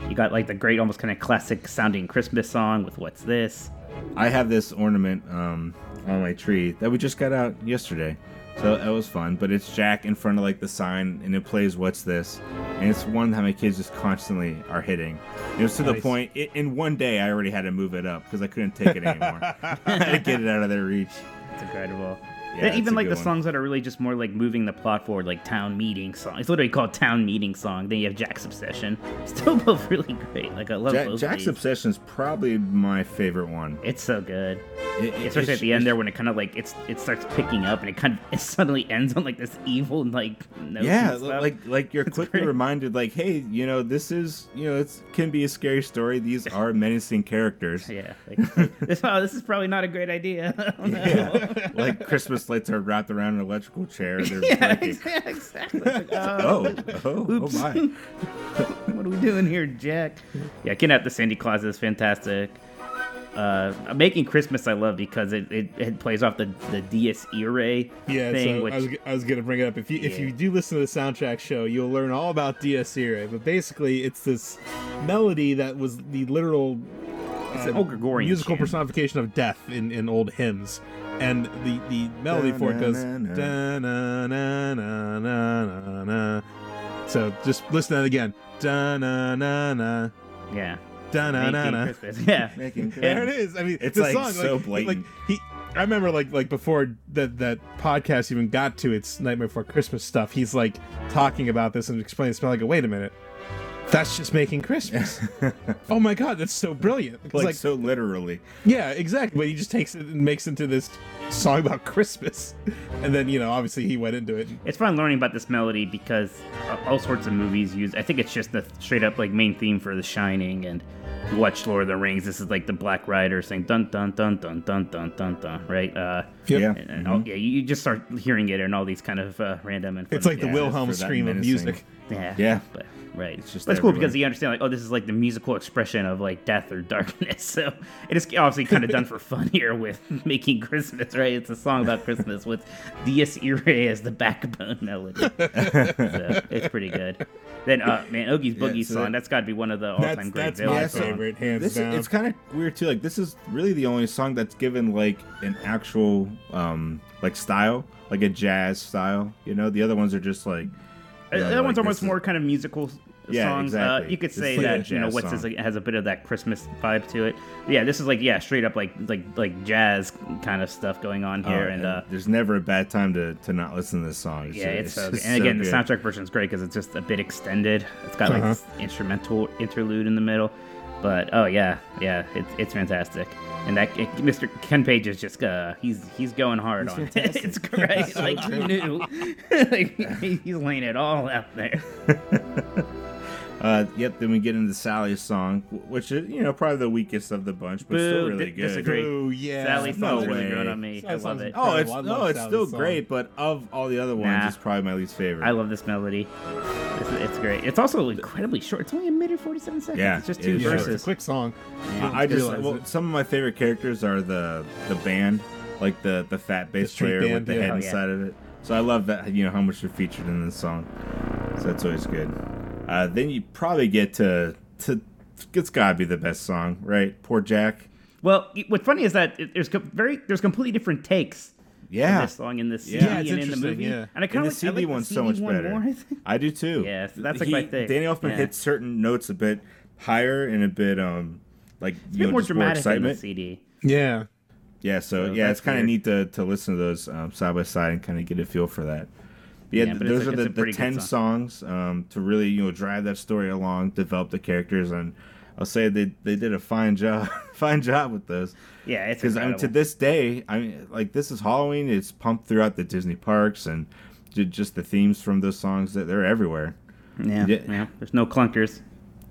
You got like the great, almost kind of classic sounding Christmas song with "What's This." I have this ornament um, on my tree that we just got out yesterday, so that was fun. But it's Jack in front of like the sign, and it plays "What's This," and it's one that my kids just constantly are hitting. It was to the point i in one day I already had to move it up because I couldn't take it anymore. I had to get it out of their reach. It's incredible. Yeah, And even like the one. songs that are really just more like moving the plot forward, like town meeting song. It's literally called town meeting song. Then you have Jack's Obsession. Still both really great. Like I love Jack, both. Jack's. Obsession is probably my favorite one. It's so good. It- it- Especially it's- at the end it's- there when it kind of like it's it starts picking up and it kind of it suddenly ends on like this evil like note Yeah, like like you're quickly great. reminded, like, hey, you know, this is you know, it can be a scary story. These are menacing characters. yeah, like, this oh, this is probably not a great idea. No. like Christmas lights are wrapped around an electrical chair. They're yeah, breaking. exa- exactly. Like, oh, Oh, oh, oh my! what are we doing here, Jack? Yeah, Kidnap the Sandy Claus is fantastic. Uh, Making Christmas I love because it, it, it plays off the the Dies Irae Yeah, thing, so which I was, I was gonna bring it up. If you if you do listen to the soundtrack show, you'll learn all about Dies Irae. But basically, it's this melody that was the literal it's an old Gregorian musical chant. personification of death in, in old hymns. And the, the melody for it goes Da-na-na-na. da na na na na na na. So just listen to that again. Da na na na Yeah, da na na Making na. Christmas. Yeah, Making There it is. I mean, It's, the like, song, so like, blatant. Like he, I remember like like before that that podcast even got to its Nightmare Before Christmas stuff. He's like talking about this and explaining. It's like, wait a minute, that's just making Christmas. oh my god, that's so brilliant. It's like, like, so literally. yeah, exactly. But he just takes it and makes it into this song about Christmas, and then you know, obviously he went into it. it's fun learning about this melody because uh, all sorts of movies use. I think it's just the straight up like main theme for The Shining, and you watch Lord of the Rings. This is like the Black Rider saying dun dun dun dun dun dun dun dun, right? Uh, Yep. Yeah. and, and all, yeah, you just start hearing it in all these kind of uh, random and. It's like the yeah, Wilhelm scream of music. Yeah. Yeah. But right. It's just but it's cool because everywhere. you understand, like, oh, this is like the musical expression of like death or darkness. So it is obviously kind of done for fun here with making Christmas, right? It's a song about Christmas with Dies Irae as the backbone melody. so it's pretty good. Then, uh, man, Oogie Boogie's so song. that- that's got to be one of the all-time That's great that's my so- favorite, hands This down. is, it's kind of weird too. Like this is really the only song that's given like an actual um like style, like a jazz style. You know, the other ones are just like. Uh, you know, that one's like, almost more kind of musical s- Yeah, songs. Uh, exactly. you could say like that you know jazz what's this song. like, has a bit of that Christmas vibe to it. Yeah, this is like yeah, straight up like like like jazz kind of stuff going on Oh, here, and uh, there's never a bad time to, to not listen to this song. yeah, it's, so good. And again, the good. soundtrack version is great because it's just a bit extended. It's got like Uh-huh. this instrumental interlude in the middle. But oh yeah, yeah, it's it's fantastic. And that it, Mr. Ken Page is just uh he's he's going hard on it. It's great. like who knew? like, he's laying it all out there. Uh, yep. Then we get into Sally's song, which is you know probably the weakest of the bunch, but still really di- good. disagree. Ooh, yeah. Sally's no songs really way. on me. I love it. Oh, it's I love no, it's Sally's still song. great, but of all the other ones, Nah. it's probably my least favorite. I love this melody. It's, it's great. It's also incredibly short. It's only a minute forty seven seconds. Yeah, it's just two is Yeah, short. it's a verses. quick song. You don't I I just well, it. some of my favorite characters are the the band, like the the fat bass street player band, with the yeah. head Oh, yeah. inside of it. So I love that you know how much they're featured in this song. So that's always good. Uh, then you probably get to to it's gotta be the best song, right? Poor Jack. Well, what's funny is that there's very there's completely different takes. Yeah. this song in this Yeah, CD it's and in the interesting, movie. yeah. And I kind of like, I CD like the one's so much one better. More, I. I do too. Yeah, so that's like He- my thing. Danny Elfman Yeah. hits certain notes a bit higher and a bit um like It's a you bit know more just more dramatic in the. CD. Yeah. Yeah, so, So yeah, it's kind of neat to, to listen to those um, side by side and kind of get a feel for that. Yeah, Yeah, those a- are the, the ten song. songs um, to really you know drive that story along, develop the characters, and I'll say they they did a fine job fine job with those. Yeah, it's Because I mean, to this day, I mean, like this is Halloween. It's pumped throughout the Disney parks, and just the themes from those songs that they're everywhere. yeah, yeah. yeah, There's no clunkers.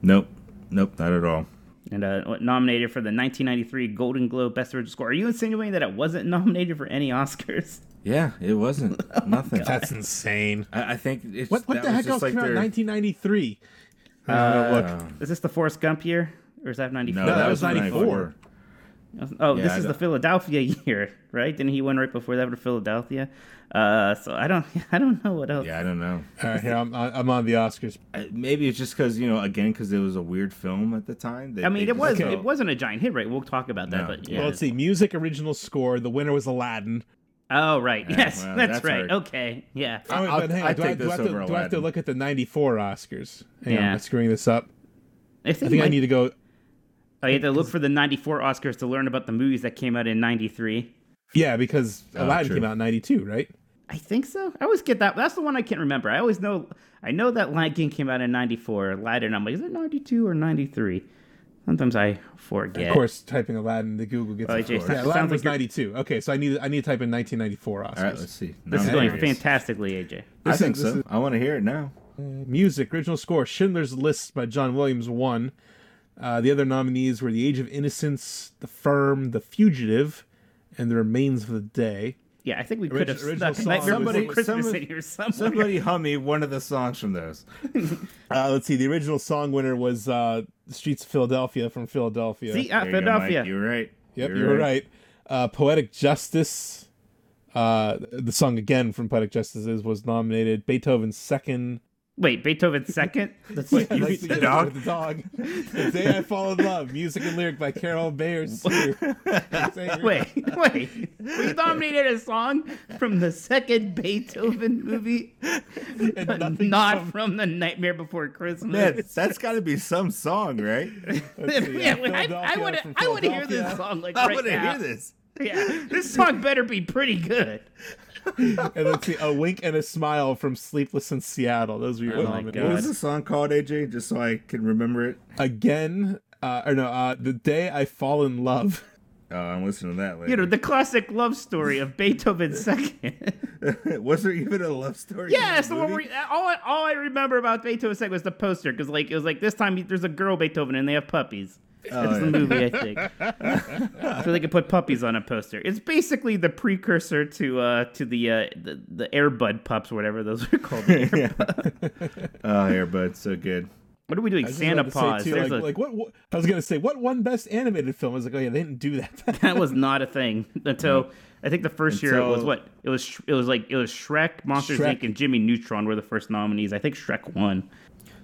Nope, nope, not at all. And uh, nominated for the 1993 Golden Globe Best Original Score. Are you insinuating that it wasn't nominated for any Oscars? Yeah, it wasn't nothing. That's insane. I, I think it's What what that the heck just else like came out in their- 1993? Uh, Uh, look, Is this the Forrest Gump year, or is that 94? No, that that was was 94. Oh, Yeah, this I is the don't- Philadelphia year, right? Didn't he win right before that for Philadelphia? Uh, so I don't, I don't know what else. Yeah, I don't know. all right, here I'm, I'm on the Oscars. Uh, Maybe it's just because you know, again, because it was a weird film at the time. they- I mean, it was, okay. it wasn't a giant hit, right? We'll talk about that, No. but yeah. Well, let's see. Music original score. The winner was Aladdin. Oh, right. Yeah, yes, well, that's, that's right. hard. Okay, yeah. Oh, I'll- but hang on. I'd Do, I, take do, I this have to, over do I have to look at the 94 Oscars? Hang on, Yeah. am I screwing this up? I think, I think I need to go. Oh, you have to look for the 94 Oscars to learn about the movies that came out in 93. Yeah, because oh, Aladdin true. came out in 92, right? I think so. I always get that. That's the one I can't remember. I always know. I know that Lion King came out in '94. Aladdin. I'm like, is it '92 or '93? Sometimes I forget. Of course, typing Aladdin the Google gets Well, it. AJ, Yeah, sounds Aladdin like was you're- 92. Okay, so I need I need to type in 1994 Oscars. All right, let's see. This is I'm going curious. fantastically, AJ. I This think is- so. is- I want to hear it now. Music, original score, Schindler's List by John Williams won. Uh, the other nominees were The Age of Innocence, The Firm, The Fugitive, and The Remains of the Day. Yeah, I think we could have Orig- stuck song. Nightmare Somebody- Before Christmas somebody- in here somewhere. Somebody hum me one of the songs from those. Uh, let's see, the original song winner was uh, Streets of Philadelphia from Philadelphia. See, uh, There you go, Philadelphia. You are right. Yep, you were right. Uh, Poetic Justice, uh, the song again from Poetic Justices was nominated. Beethoven's second. Wait, Beethoven's second. That's Wait, you like the dog. the dog. The Day I Fall in Love, music and lyric by Carol Bayer. Wait, wait. We nominated a song from the second Beethoven movie, but not from- from the Nightmare Before Christmas. Man, that's got to be some song, right? Yeah, I, I Philadelphia want to. from I want to hear this song like I right want to now. hear this. Yeah, this song better be pretty good. And let's see, a wink and a smile from Sleepless in Seattle. Those were your Oh nominees. What was the song called, AJ? Just so I can remember it. Again, uh, or no, uh, the day I fall in love. Oh, I'm listening to that later. You know the classic love story of Beethoven's second. was there even a love story? yeah, in that's the the one. movie? Where, all I, all I remember about Beethoven's second was the poster because like it was like this time there's a girl Beethoven and they have puppies. That's the movie, I think. I feel they could put puppies on a poster. It's basically the precursor to uh to the uh the, the Airbud pups, whatever those are called. The Air- Oh, Airbud, so good. What are we doing? I was just Santa about Paws. too, like, a, like what, what? I was gonna say what one best animated film? I was like, oh yeah, they didn't do that. that was not a thing until I think the first year it was what it was. It was like it was Shrek, Monsters Shrek. Inc., and Jimmy Neutron were the first nominees. I think Shrek won.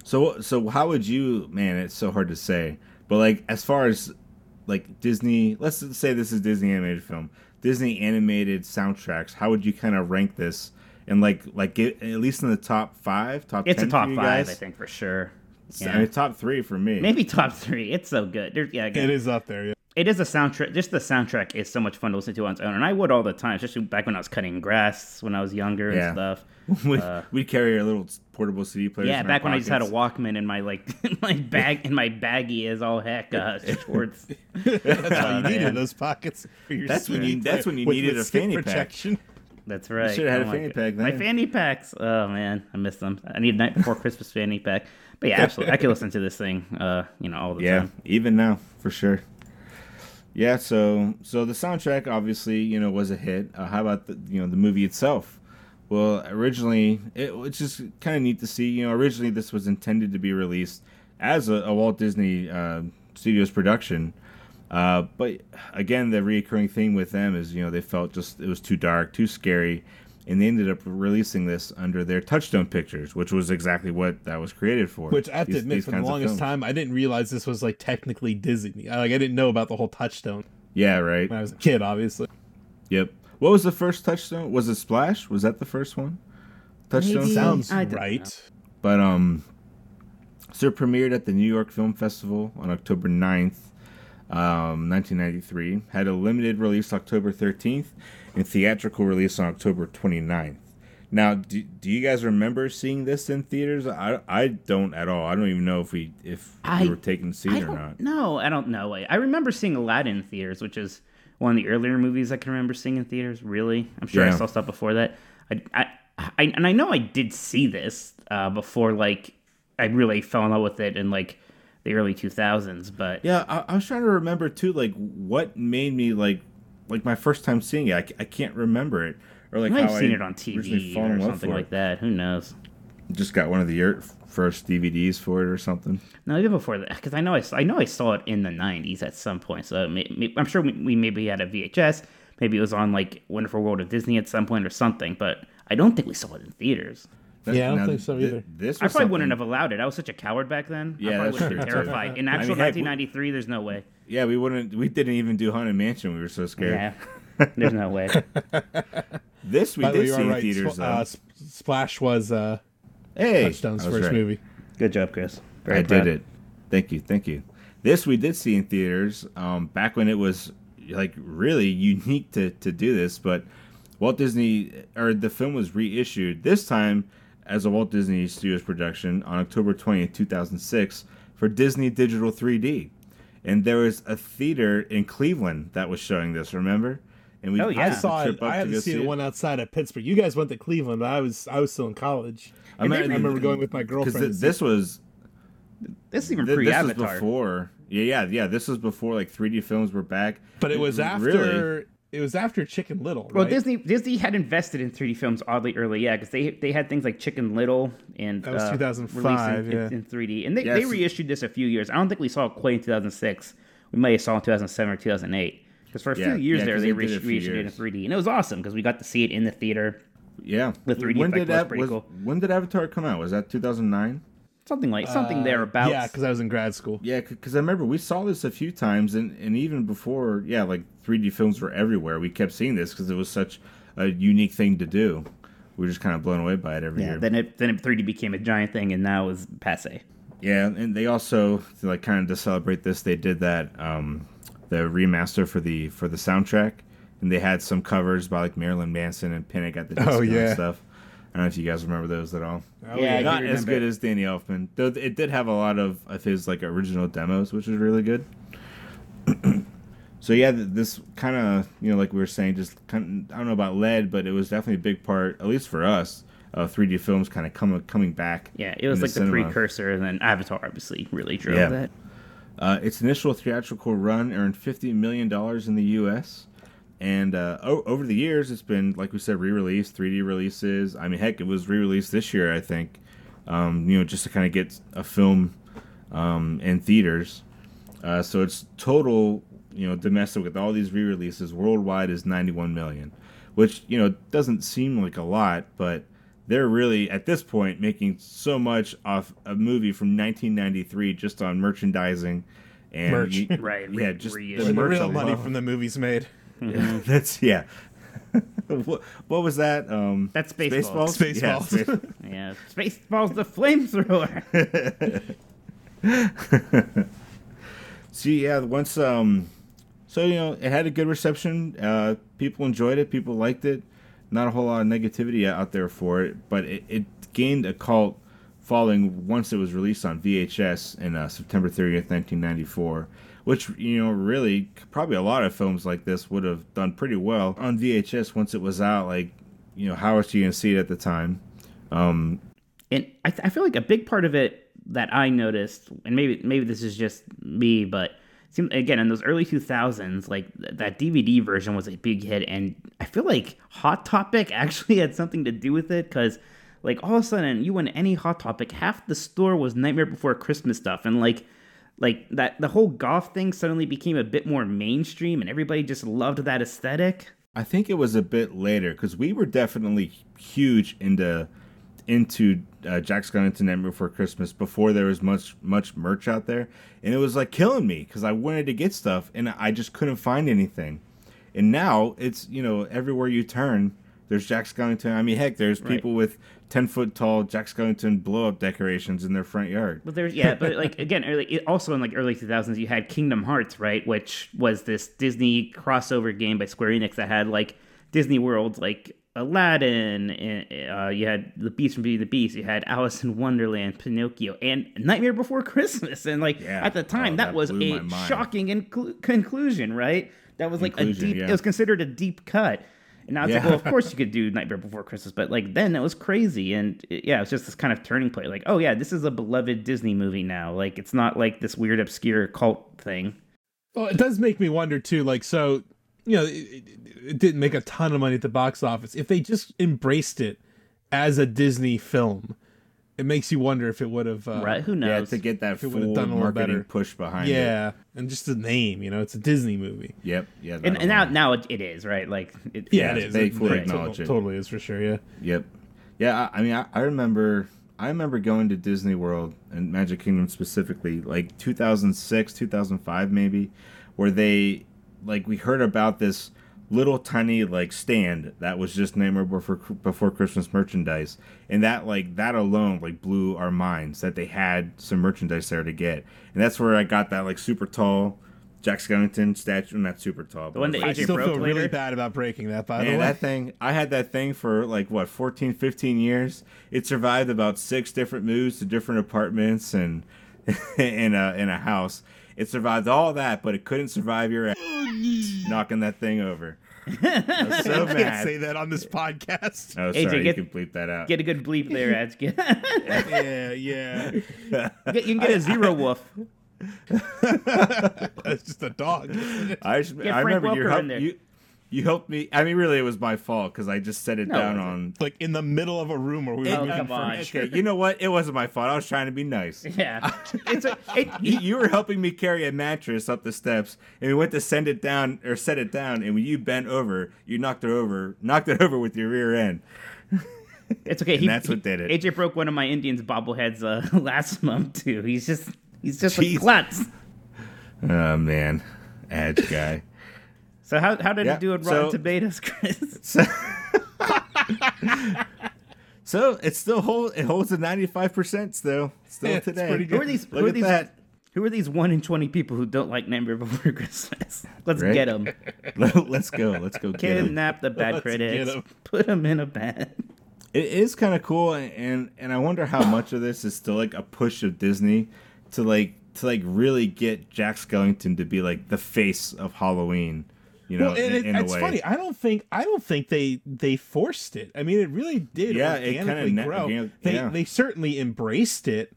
So, so how would you? Man, it's so hard to say. But like, as far as like Disney, let's say this is Disney animated film, Disney animated soundtracks. How would you kind of rank this? And like, like get, at least in the top five, top. It's 10 a top five, guys? I think, for sure. I Yeah. mean, top three for me. Maybe top three. It's so good. There's, yeah, it is up there. Yeah. It is a soundtrack. Just the soundtrack is so much fun to listen to on its own, and I would all the time, especially back when I was cutting grass when I was younger Yeah. and stuff. we'd, we'd carry our little portable CD player. Yeah, back when I just had a. Walkman in my like my bag in my baggie as all heck uh, shorts. That's why you needed man. those pockets for your. That's when you- that's when you with- needed with a fanny pack. protection. That's right. should've had a my fanny pack My then. fanny packs. Oh man, I miss them. I need a night before Christmas fanny pack. But yeah, absolutely, I could listen to this thing, uh, you know, all the Yeah, time. Yeah, even now for sure. Yeah, so so the soundtrack obviously you know was a hit. Uh, how about the you know the movie itself? Well, originally it, it's just kind of neat to see. You know, originally this was intended to be released as a, a Walt Disney uh, Studios production, uh, but again, the reoccurring thing with them is you know they felt just it was too dark, too scary, and they ended up releasing this under their Touchstone Pictures, which was exactly what that was created for. Which I have to these- admit, these for the longest time, I didn't realize this was like technically Disney. Like I didn't know about the whole Touchstone Yeah, right. when I was a kid. Obviously, Yep. What was the first touchstone? Was it Splash? Was that the first one? Touchstone Maybe. sounds I don't right. But um so it premiered at the New York Film Festival on October 9th, um, 1993. Had a limited release October 13th and theatrical release on October 29th. Now, do, do you guys remember seeing this in theaters? I, I don't at all. I don't even know if we if I- we were taking to see it or don't No. I don't know. I, I remember seeing Aladdin in theaters, which is one of the earlier movies I can remember seeing in theaters. Really, I'm sure I saw stuff before that. I, I, I and I know I did see this uh, before. Like I really fell in love with it and like the early 2000s. But Yeah, I, I was trying to remember too, like what made me like, like my first time seeing it. i, I can't remember it, or like i've seen I it on TV or something like that. Who knows? Just got one of the first DVDs for it or something. No, even before that, because I know I, I know I saw it in the '90s at some point. So may, may, I'm sure we, we maybe had a VHS. Maybe it was on like Wonderful World of Disney at some point or something. But I don't think we saw it in theaters. That- Yeah, I don't now, think so thi- either. This I was probably wouldn't have allowed it. I was such a coward back then. Yeah, I probably would have been true, too. terrified. In I mean, actual heck, 1993, there's no way. Yeah, we wouldn't. We didn't even do Haunted Mansion. We were so scared. Yeah, there's no way. This we By the way, did you see in right. theaters Sp- though. uh, Splash was uh, hey, Touchstone's I was first right. movie. Good job, Chris. Very I proud. did it. Thank you, thank you. This we did see in theaters um, back when it was like really unique to, to do this, but Walt Disney or the film was reissued this time as a Walt Disney Studios production on October twentieth, two thousand six, for Disney Digital 3D, and there was a theater in Cleveland that was showing this. Remember? And we Oh, yeah. I saw it. up I to had go to see see the it. one outside of Pittsburgh. You guys went to Cleveland, but I was I was still in college. I, I mean, remember going with my girlfriend. to see this was This is even Th- this was pre-Avatar. before. Yeah, yeah, yeah. This was before like 3D films were back. But it was after Really? It was after Chicken Little. Well. Disney Disney had invested in 3D films oddly early, yeah, because they they had things like Chicken Little and That was uh, 2005, releasing yeah. in, in 3D, and they, Yeah, they reissued this a few years. I don't think we saw it quite in 2006. We may have saw it in 2007 or 2008. Because for a Yeah, few years yeah, there, 'cause they, they re- it a few reissued it in 3D, and it was awesome because we got to see it in the theater. Yeah. The 3D when effect did was that pretty was, cool. When did Avatar come out? Was that 2009? Something like something Uh, thereabouts. Yeah, because I was in grad school. Yeah, because I remember we saw this a few times, and, and even before, yeah, like 3D films were everywhere. We kept seeing this because it was such a unique thing to do. We were just kind of blown away by it every yeah. year. Then it then it 3D became a giant thing, and now is passe. Yeah, and they also to like kind of to celebrate this, they did that um, the remaster for the for the soundtrack, and they had some covers by like Marilyn Manson and Panic at the Disco Oh, yeah. and stuff. I don't know if you guys remember those at all. Oh, Yeah, Not as good it. as Danny Elfman, though it did have a lot of, of his like original demos, which was really good. so yeah, this kind of you know like we were saying, just kind I don't know about lead, but it was definitely a big part, at least for us, of 3D films kind of coming coming back. Yeah, it was like the cinema. precursor, and then Avatar obviously really drove Yeah. that. Uh, its initial theatrical run earned $50 million in the U.S. And uh, o- over the years, it's been, like we said, re released, 3D releases. I mean, heck, it was re released this year, I think, um, you know, just to kind of get a film um, in theaters. Uh, so its total, you know, domestic with all these re releases worldwide is 91 million, which, you know, doesn't seem like a lot, but they're really at this point making so much off a movie from 1993 just on merchandising and Merch. you- Right, yeah re- just reissue. Where the merch real money from the movies made. Yeah, that's yeah what, what was that um That's Spaceballs. Spaceballs. Yeah, Space- Yeah, Spaceballs the flamethrower. See, yeah, once um, so you know, it had a good reception. Uh, people enjoyed it. People liked it. Not a whole lot of negativity out there for it, but it, it gained a cult following once it was released on VHS in uh, September 30th, 1994. Which you know, really, probably a lot of films like this would have done pretty well on VHS once it was out. Like, you know, how else are you gonna see it at the time? Um, and I, th- I feel like a big part of it that I noticed, and maybe maybe this is just me, but again in those early two thousands, like th- that DVD version was a big hit, and I feel like Hot Topic actually had something to do with it because. Like all of a sudden, you went any Hot Topic, half the store was Nightmare Before Christmas stuff, and like, like that the whole goth thing suddenly became a bit more mainstream, and everybody just loved that aesthetic. I think it was a bit later because we were definitely huge into into uh, Jack Skellington Nightmare Before Christmas before there was much much merch out there, and it was like killing me because I wanted to get stuff and I just couldn't find anything. And now it's you know everywhere you turn, there's Jack Skellington. I mean, heck, there's people with ten foot tall Jack Skellington blow up decorations in their front yard. But there's yeah, but like again, early, also in like early 2000s, you had Kingdom Hearts, right, which was this Disney crossover game by Square Enix that had like Disney worlds like Aladdin, and, uh, you had The Beast from Beauty and the Beast, you had Alice in Wonderland, Pinocchio, and Nightmare Before Christmas, and like Yeah. at the time Oh, that, that was a shocking inclu- conclusion, right? That was like Inclusion, a deep. yeah. It was considered a deep cut. And now it's like, well, of course you could do Nightmare Before Christmas, but like then it was crazy, and it- yeah, it was just this kind of turning point. Like, oh yeah, this is a beloved Disney movie now. Like, it's not like this weird obscure cult thing. Well, it does make me wonder too. Like, so you know, it, it didn't make a ton of money at the box office. If they just embraced it as a Disney film, it makes you wonder if it would have. Uh, right? Who knows? Yeah, knows? to get that If full done a marketing better. push behind it. Yeah, and just the name. You know, it's a Disney movie. Yep. Yeah. and, and now now it, it is right. Like, it, Yeah, Yeah, it is. they It- fully it acknowledge it. Totally is for sure. Yeah. Yep. Yeah, I, I mean, I, I remember, I remember going to Disney World and Magic Kingdom specifically, like 2006, 2005, maybe, where they, like, we heard about this little tiny like stand that was just Nightmare Before Before Christmas merchandise, and that like that alone like blew our minds that they had some merchandise there to get, and that's where I got that like super tall. Jack Skellington statue, not super tall. The one but that like, I still broke feel really bad about breaking that. By the way, that thing, I had that thing for like what, 14, 15 years. It survived about six different moves to different apartments and in a in a house. It survived all that, but it couldn't survive your ass knocking that thing over. I was so I can't say that on this podcast. Oh, AJ, sorry, get- you can bleep that out. get a good bleep there, Ads. Yeah, yeah. you can get a zero woof. That's just a dog. I, just, I Frank remember you Welker in there. you. You helped me. I mean, really, it was my fault because I just set it No, down wasn't. on. like in the middle of a room where we were Oh, moving furniture. Okay, you know what? It wasn't my fault. I was trying to be nice. Yeah, it's a. It, you, you were helping me carry a mattress up the steps, and we went to send it down or set it down, and when you bent over, you knocked it over, knocked it over with your rear end. It's okay. He, that's what he- did it. AJ broke one of my Indians bobbleheads uh, last month too. He's just he's just Jeez. a klutz. Oh man, edge guy. So how how did Yeah, it do at Rotten so- Tomatoes, Chris? So, so it still holds it holds a ninety five percent still still Yeah, today. pretty Who are these? Look who are these? that. Who are these one in twenty people who don't like Nightmare Before Christmas? Let's Right? get them. Let's go. Let's go get him. Kidnap the bad Let's critics. get 'em. Put them in a bed. It is kind of cool, and and I wonder how much of this is still like a push of Disney to like to like really get Jack Skellington to be like the face of Halloween. You know, Well, and in, it, in a it's way. funny. I don't think I don't think they they forced it. I mean, it really did Yeah, it kinda organically na- grow. organ- they yeah. they certainly embraced it,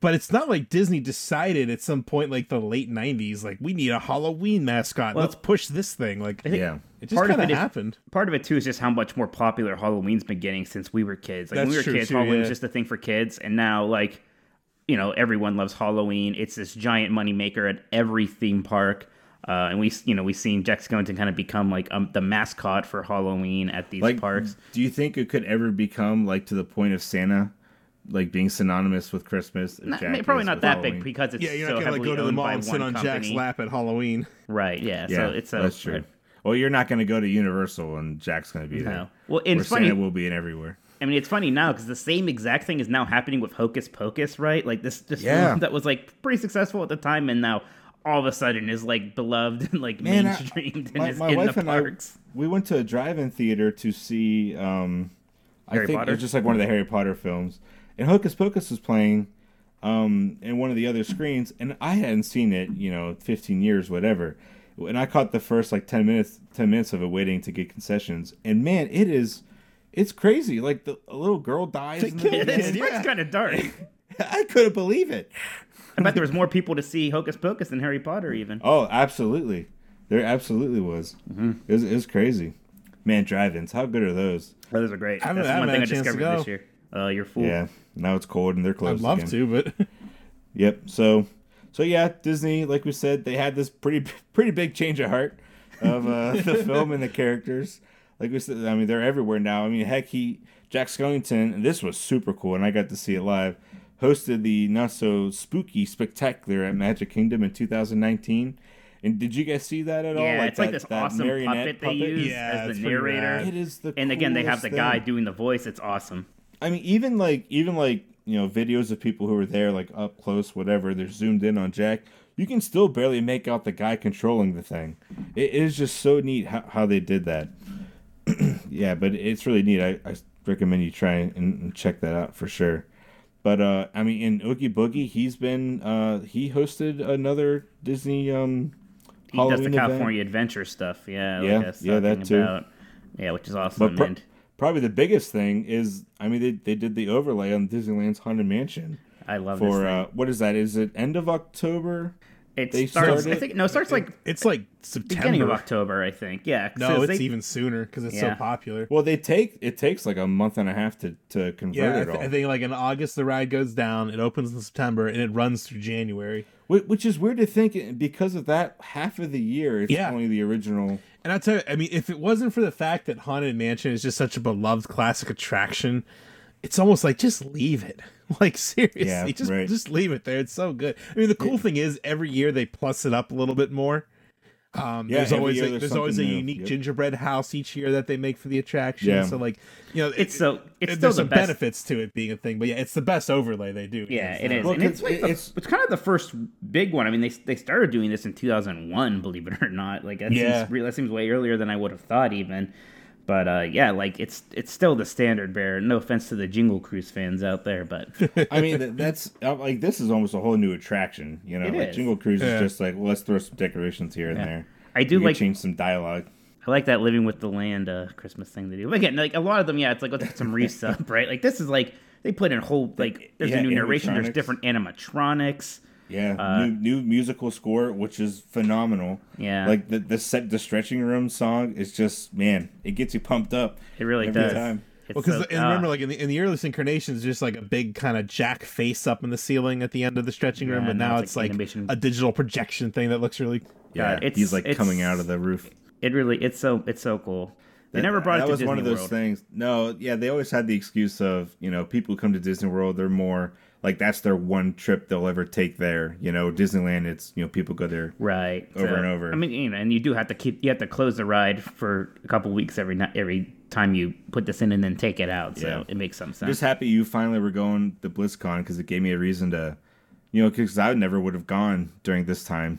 but it's not like Disney decided at some point like the late '90s, like we need a Halloween mascot. Well, Let's push this thing. Like Yeah. it just Part of kind of it is- happened. Part of it too is just how much more popular Halloween's been getting since we were kids. Like when we were true, kids, too, Halloween was just a thing for kids, and now like you know everyone loves Halloween. It's this giant money maker at every theme park. Uh, and we, you know, we've seen Jack Skellington kind of become like um, the mascot for Halloween at these Like, parks. do you think it could ever become like to the point of Santa, like being synonymous with Christmas? Not- Jack probably not that Halloween? big because it's Yeah, you're so not gonna like go to the mall and sit one on Jack's lap at Halloween. Right? Yeah. Yeah, so it's so that's true. right. Well, you're not going to go to Universal and Jack's going to be there. Well, and it's funny. Santa will be in everywhere. I mean, it's funny now because the same exact thing is now happening with Hocus Pocus, right? Like this, this Yeah. film that was like pretty successful at the time, and now all of a sudden is like beloved and like Man, I- mainstreamed and my, is my in wife the and parks. I we went to a drive-in theater to see um I Harry think Potter? it was just like one of the Harry Potter films. And Hocus Pocus was playing um in one of the other screens and I hadn't seen it, you know, 15 years whatever. And I caught the first like 10 minutes 10 minutes of it waiting to get concessions. And man, it is it's crazy. Like the a little girl dies in the kill It's, beginning. Yeah. kind of dark. I couldn't believe it. I bet there was more people to see Hocus Pocus than Harry Potter, even. Oh, absolutely. There absolutely was. Mm-hmm. It was. It was crazy. Man, drive-ins. How good are those? Oh, those are great. I haven't- That's I one thing I had a chance to discovered go. this year. Uh, you're fool. Yeah. Now it's cold and they're closed. I'd closed. love again. to, but Yep. So, so yeah, Disney, like we said, they had this pretty pretty big change of heart of uh, the film and the characters. Like we said, I mean, they're everywhere now. I mean, heck, he Jack Skellington, this was super cool, and I got to see it live. Hosted the not so spooky spectacular at Magic Kingdom in 2019. And did you guys see that at all? Yeah, it's like that- this awesome marionette puppet they use Yeah, as the narrator. It is the and again, they have the coolest guy doing the voice. It's awesome. I mean, even like even like you know videos of people who were there, like up close, whatever. They're zoomed in on Jack. You can still barely make out the guy controlling the thing. It is just so neat how, how they did that. yeah, but it's really neat. I, I recommend you try and, and check that out for sure. But uh, I mean, in Oogie Boogie, he's been uh, he hosted another Disney um, He does the event. California Adventure stuff. Yeah, Yeah, like yeah, that too. About. Yeah, which is awesome. But pro- and probably the biggest thing is, I mean, they, they did the overlay on Disneyland's Haunted Mansion. I love for uh, what is that? Is it end of October? It they starts. I think no, it starts like it's like beginning of September. October. I think. Yeah. No, it's they- even sooner because it's Yeah. so popular. Well, they take it takes like a month and a half to to convert Yeah, I, it th- all, I think like in August the ride goes down. It opens in September and it runs through January. Wh- which is weird to think eh, because of that half of the year it's Yeah. only the original. And I tell you, I mean, if it wasn't for the fact that Haunted Mansion is just such a beloved classic attraction, it's almost like just leave it. Like seriously, Yeah, just right. just leave it there. It's so good. I mean, the cool thing is every year they plus it up a little bit more. Um, Yeah, there's always a, there's there's always a new. unique Yep. gingerbread house each year that they make for the attraction. Yeah. So like, you know, It's so- it's it- still there's the some best- benefits to it being a thing, but yeah, it's the best overlay they do. Yeah, hands it down. is, Well, and it's 'cause like the, it's- it's, kind of the first big one. I mean, they they started doing this in 2001, believe it or not. Like that Yeah. seems that seems way earlier than I would have thought, even. But uh, yeah, like it's it's still the standard bearer. No offense to the Jingle Cruise fans out there, but I mean, that's uh, like this is almost a whole new attraction. You know, It like is. Jingle Cruise Yeah. is just like well, let's throw some decorations here and there. I do You like change some dialogue. I like that living with the land uh, Christmas thing they do. But again, like a lot of them, yeah, it's like let's put some wreaths up, right? Like this is like they put in whole like there's Yeah, a new narration, there's different animatronics. Yeah, Uh, new new musical score, which is phenomenal. Yeah. like the the set the stretching room song is just man, it gets you pumped up. It really every does. time. It's Well, because so- and ah. remember, like in the in the earliest incarnations, just like a big kind of Jack face up in the ceiling at the end of the stretching room, but now now it's it's like like a digital projection thing that looks really. Yeah, it's- he's like it's- coming out of the roof. it really it's so it's so cool. They never brought that it to was Disney one of those World. things. No, yeah, they always had the excuse of you know people who come to Disney World, they're more like that's their one trip they'll ever take there. You know, Disneyland, it's you know people go there. right over so- and over. I mean, you know, and you do have to keep you have to close the ride for a couple weeks every night every time you put this in and then take it out. So Yeah. it makes some sense. I'm just happy you finally were going to BlizzCon because it gave me a reason to, you know, because I never would have gone during this time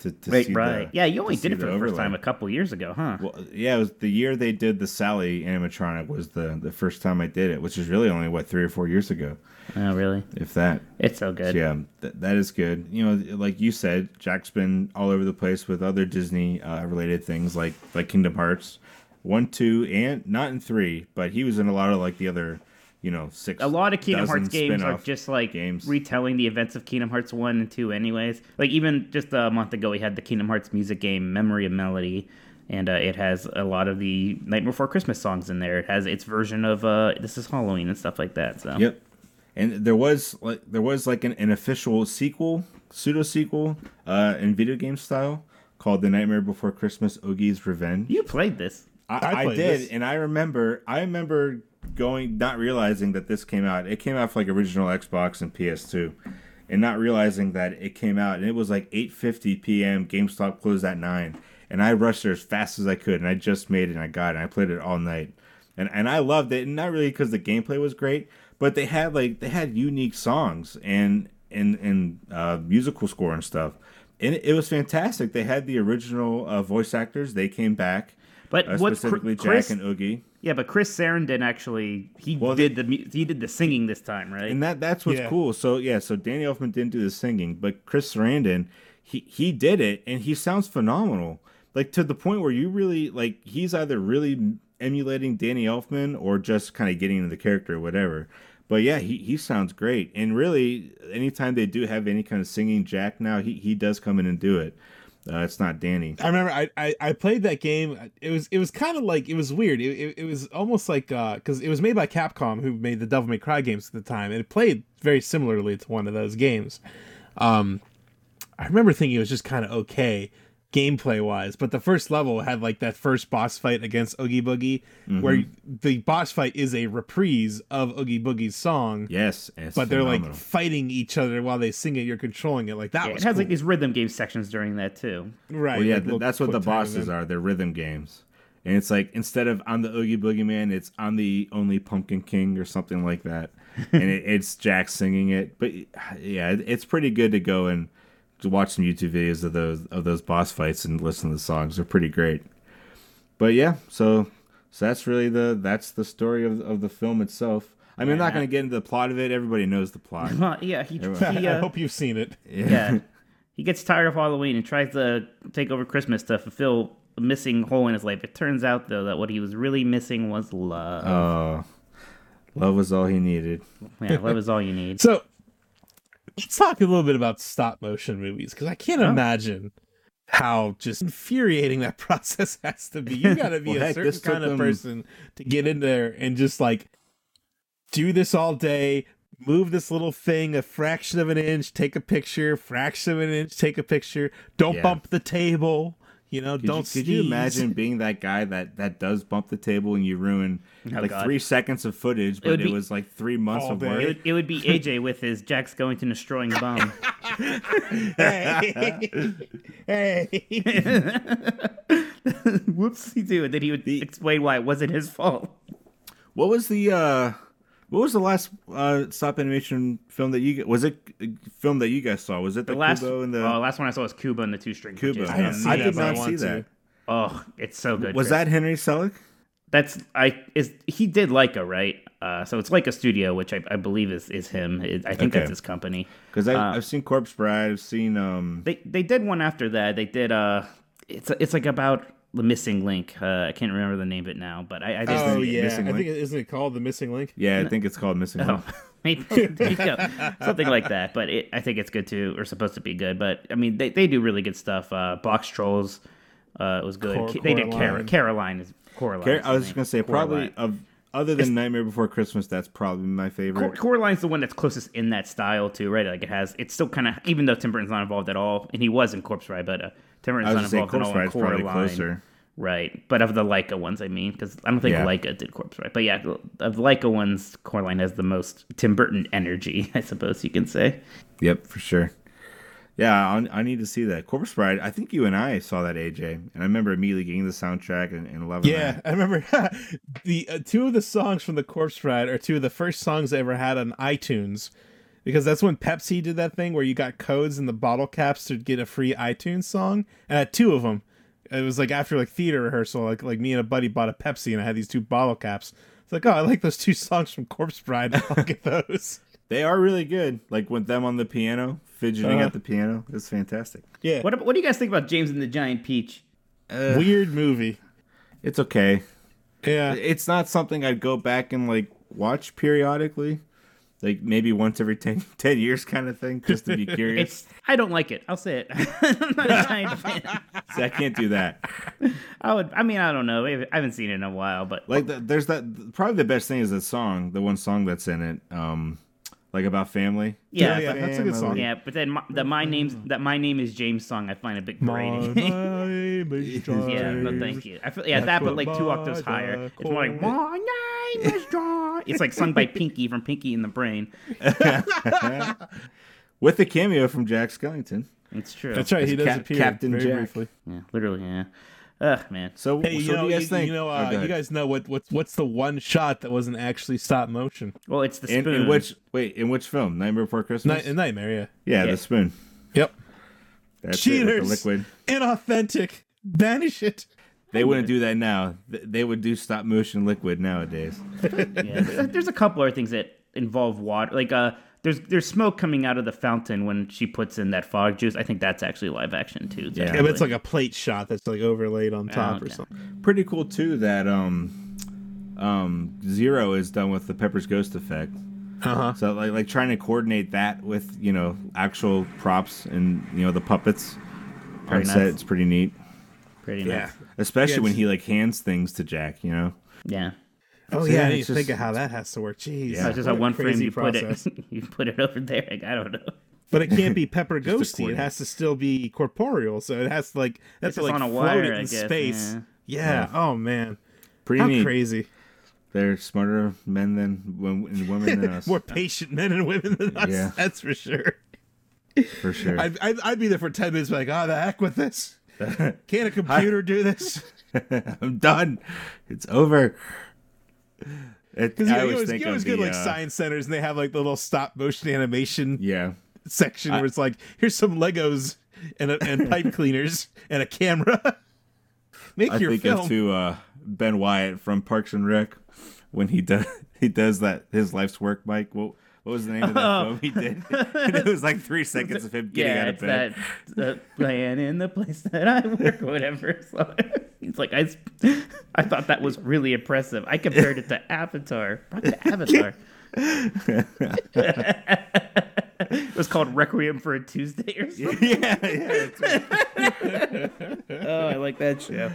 to, to right, right. the yeah, you only did it for the, first time a couple years ago, huh? Well, yeah, it was the year they did the Sally animatronic was the the first time I did it, which is really only what three or four years ago, oh, really? if that. It's so good. So, yeah, th- that is good. You know, like you said, Jack's been all over the place with other Disney uh, related things like like Kingdom Hearts, one, two, and not in three, but he was in a lot of like the other you know six. a lot of Kingdom Hearts games are just like games. retelling the events of Kingdom Hearts 1 and 2 anyways. Like even just a month ago we had the Kingdom Hearts music game Memory of Melody and uh, it has a lot of the Night Before Christmas songs in there. It has its version of uh This is Halloween and stuff like that. So Yep. And there was like there was like an, an official sequel, pseudo sequel, uh, in video game style called The Nightmare Before Christmas Oogie's Revenge. You played this. I, I I, did, this. and I remember I remember going not realizing that this came out. It came out for like original Xbox and PS2, and not realizing that it came out. And it was like 8:50 p.m. GameStop closed at nine, and I rushed there as fast as I could, and I just made it, and I got it. And I played it all night, and and I loved it. And not really because the gameplay was great, but they had like they had unique songs and and and uh, musical score and stuff. And it, it was fantastic. They had the original uh, voice actors. They came back. But Uh, what specifically Chris, Jack and Oogie. Yeah, but Chris Sarandon actually he Well, did the mu- he did the singing this time, right? And that that's what's Yeah. cool. So yeah, so Danny Elfman didn't do the singing, but Chris Sarandon, he he did it, and he sounds phenomenal. Like to the point where you really like he's either really emulating Danny Elfman or just kind of getting into the character or whatever. But yeah, he, he sounds great. And really, anytime they do have any kind of singing Jack now, he, he does come in and do it. Uh, it's not Danny. I remember I, I, I played that game. It was it was kind of like it was weird. It, it, it was almost like because it was made by Capcom, who made the Devil May Cry games at the time, and it played very similarly to one of those games. Um, I remember thinking it was just kind of okay gameplay wise, but the first level had like that first boss fight against Oogie Boogie, where mm-hmm. the boss fight is a reprise of Oogie Boogie's song. Yes, it's But they're like fighting each other while they sing it. You're controlling it like that. Yeah, was it has cool. like these rhythm game sections during that too. right. Well, yeah, like th- that's what the bosses are. They're rhythm games. And it's like instead of on the Oogie Boogie Man, it's on the Only Pumpkin King or something like that. and it, it's Jack singing it. But yeah, it- it's pretty good to go and to watch some YouTube videos of those of those boss fights and listen to the songs. They're pretty great. But yeah, so so that's really the that's the story of of the film itself. I mean, I'm not going to get into the plot of it. Everybody knows the plot. Yeah, he, he I uh, hope you've seen it. yeah, he gets tired of Halloween and tries to take over Christmas to fulfill a missing hole in his life. It turns out though that what he was really missing was love. Oh, love was all he needed. yeah, love is all you need. So let's talk a little bit about stop motion movies because I can't Oh. imagine how just infuriating that process has to be. You got to be Well, a heck, certain kind of them- person to get in there and just like do this all day. Move this little thing a fraction of an inch, take a picture, fraction of an inch, take a picture. Don't Yeah. bump the table. You know, Could, don't you, could you imagine being that guy that that does bump the table and you ruin like God. three seconds of footage, but would it, be- was like three months of work? It would, it would be AJ with his Jack's going to destroying bum. Hey, hey. Whoops, he do, and then he would explain why it wasn't his fault. What was the uh what was the last uh stop animation film that you was it a film that you guys saw? Was it the, The last, Kubo and the oh, last one I saw was Kubo and the two string. Kubo? I seen I did not see want to. that. Oh, it's so good. Was Chris. that Henry Selick? That's I is he did Laika right? Uh, so it's Laika Studio, which I, I believe is is him. It, I think Okay. that's his company. Because Uh, I've seen Corpse Bride. I've seen um. They they did one after that. They did uh, it's it's like about the missing link. Uh, I can't remember the name of it now, but I, I just Oh yeah, Missing I Link? think it isn't it called the missing link? Yeah, I think it's called Missing Link. Oh, maybe you go. something like that. But it, I think it's good too, or supposed to be good. But I mean, they, they do really good stuff. Uh, Box Trolls, uh, was good. Cor- Ki- they did Car- Caroline is Coraline. Car- I was just gonna say Coraline. probably of other than Nightmare Before Christmas, that's probably my favorite. Cor- Coraline's the one that's closest in that style too, right? Like it has, it's still kind of, even though Tim Burton's not involved at all, and he was in Corpse Bride, but uh, Tim I Burton's was not gonna say involved at Corpse all in Ride's probably closer. Right, but of the Laika ones, I mean, because I don't think Yeah. Laika did Corpse Bride, but yeah, of the Laika ones, Coraline has the most Tim Burton energy, I suppose you can say. Yep, for sure. Yeah, I, I need to see that Corpse Bride. I think you and I saw that AJ, and I remember immediately getting the soundtrack and, and loving it. Yeah, that. I remember the uh, two of the songs from the Corpse Bride are two of the first songs I ever had on iTunes, because that's when Pepsi did that thing where you got codes in the bottle caps to get a free iTunes song, and I had two of them. It was like after like theater rehearsal, like like me and a buddy bought a Pepsi, and I had these two bottle caps. It's like, oh, I like those two songs from Corpse Bride. I'll get those. They are really good. Like with them on the piano, fidgeting Uh-huh. at the piano, it's fantastic. Yeah, What, what do you guys think about James and the Giant Peach? weird movie. It's okay. Yeah, It's not something I'd go back and like watch periodically, like maybe once every 10, 10 years, kind of thing, just to be curious. It's I don't like it. I'll say it. I'm not a giant fan. See, I can't do that. I would. I mean, I don't know. I haven't seen it in a while, but Like the, there's that. Probably the best thing is the song, the one song that's in it, um, like about family. yeah, yeah, but- that's a good song. yeah. But then my, the my name's that my name is James song I find a bit My grating. name is yeah, no, thank you. I feel yeah That's that, but like two octaves higher. It's more like my name is John. It's like sung by Pinky from Pinky in the Brain. With a cameo from Jack Skellington. It's true. That's right. He does Cap- appear Captain very Jack. briefly. Yeah, literally. Yeah. Ugh, man. So, Hey, so you know, what do you guys you, think? you know, Oh, uh, you guys know what what's what's the one shot that wasn't actually stop motion? Well, it's the in, spoon. in which wait in which film? Nightmare Before Christmas. Night, Nightmare, yeah. yeah, Yeah. the spoon. Yep. That's Cheaters. it. The liquid. Inauthentic. Banish it. They wouldn't do that now. They would do stop motion liquid nowadays. yeah, there's, there's a couple other things that involve water. Like uh, there's there's smoke coming out of the fountain when she puts in that fog juice. I think that's actually live action too. Yeah. Yeah, but it's like a plate shot that's like overlaid on top or okay. something. Pretty cool too that um um Zero is done with the Pepper's Ghost effect. Uh huh. So like like trying to coordinate that with you know actual props and you know the puppets Very on set. It's pretty neat, pretty Yeah. nice. especially Yeah, when he like hands things to Jack. You know. Yeah. Oh So, yeah, yeah, I didn't think of how that has to work. Jeez. Yeah. So just on a one frame you process. put it you put it over there. Like I don't know. But it can't be pepper to ghosty. It has to still be corporeal. So it has to like that's It's to just like on a float wire, it I in guess, space. yeah. Yeah. Oh man. Pretty How neat. crazy. They're smarter men than and women than us. More patient men and women than us. Yeah. That's for sure. for sure. I'd, I'd, I'd be there for 10 minutes, like, oh, the heck with this. Can a computer do this? I'm done. It's over. It, I you always always, think you always of get the, like uh, science centers and they have like the little stop motion animation Yeah. section where it's like, here's some Legos and, a, and pipe cleaners and a camera. Make I your think film. of to uh, Ben Wyatt from Parks and Rec when he does he does that his life's work. Mike, what what was the name of that film he did? and oh. it was like three seconds of him getting yeah, out of it's bed. that the plan in the place that I work, whatever. So he's like, I, I thought that was really impressive. I compared it to Avatar. What to Avatar? it was called Requiem for a Tuesday or something. yeah, yeah. it's- Oh, I like that show.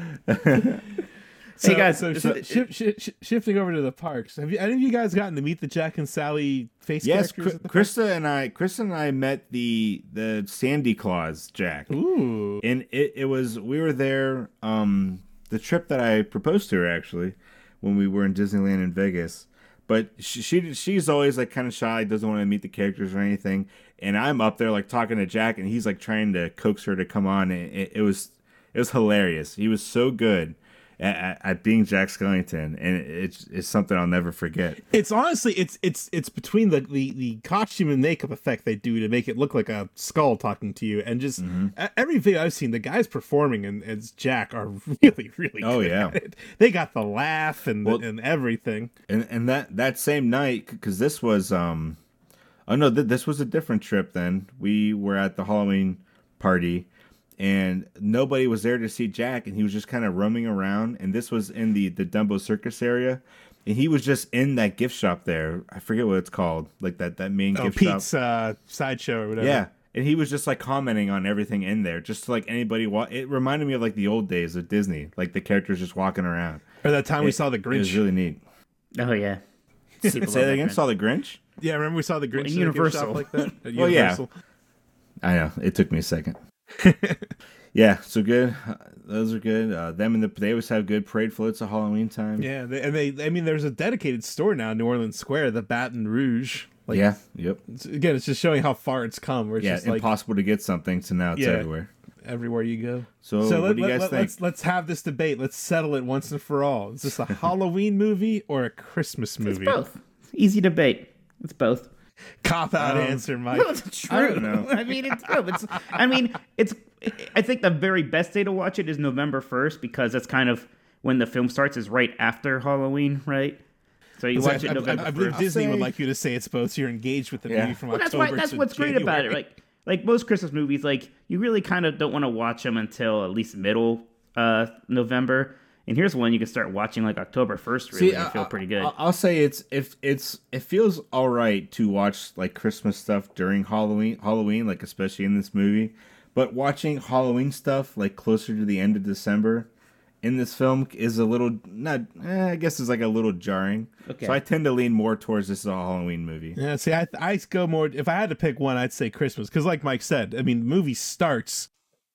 So, hey guys, so this shi- is- shi- shi- shi- shifting over to the parks, have you any of you guys gotten to meet the Jack and Sally face yes, characters? Kri- at the parks? Krista and I, Krista and I met the the Sandy Claus Jack. Ooh, and it, it was we were there um the trip that i proposed to her actually when we were in disneyland in vegas but she, she she's always like kind of shy doesn't want to meet the characters or anything and i'm up there like talking to jack and he's like trying to coax her to come on and it, it was it was hilarious he was so good at, at, being jack skellington and it's it's something i'll never forget it's honestly it's it's it's between the, the the costume and makeup effect they do to make it look like a skull talking to you, and just Mm-hmm. every video I've seen, the guys performing and as Jack are really really Oh, yeah. They got the laugh and Well- and everything. and and that that same night because this was um oh no th- this was a different trip then we were at the halloween party and nobody was there to see jack and he was just kind of roaming around and this was in the the dumbo circus area and he was just in that gift shop there i forget what it's called like that that main Oh, gift Pete's shop uh, sideshow or whatever. yeah and he was just like commenting on everything in there just to, like anybody wa- it reminded me of like the old days of disney like the characters just walking around Or that time we saw the Grinch. it was really neat oh yeah. say that again saw the grinch yeah, remember we saw the Grinch Well, in a gift shop Universal. like that. At Well, yeah. I know it took me a second. yeah, so good. Those are good. Uh, them and the they always have good parade floats at Halloween time. Yeah, they, and they I mean there's a dedicated store now in New Orleans Square, the Bat en Rouge. Like yeah, yep. it's- again, it's just showing how far it's come. Where it's Yeah, just like impossible to get something to now it's Yeah. everywhere. everywhere you go. So, So what do you guys let, think? let's let's have this debate. Let's settle it once and for all. Is this a Halloween movie or a Christmas movie? It's movie? both. Easy debate. It's both. Cop out Um, answer, Mike. No, it's true. I don't know. I mean, it's, no, it's. I mean, it's. I think the very best day to watch it is November first because that's kind of when the film starts. Is right after Halloween, right? So you watch I, it I- November I believe 1st. Disney would like you to say it's both. You're engaged with the Yeah. movie from Well, that's October. why. That's to what's great about it. Like, like most Christmas movies, like you really kind of don't want to watch them until at least middle uh, November. And here's one you can start watching like October first, really, and feel pretty good. I'll, I'll say it's if it's it feels all right to watch like Christmas stuff during Halloween, Halloween, like especially in this movie. But watching Halloween stuff like closer to the end of December in this film is a little not. Eh, I guess is like a little jarring. Okay. So I tend to lean more towards this is a Halloween movie. Yeah, see, I I go more. If I had to pick one, I'd say Christmas because, like Mike said, I mean, the movie starts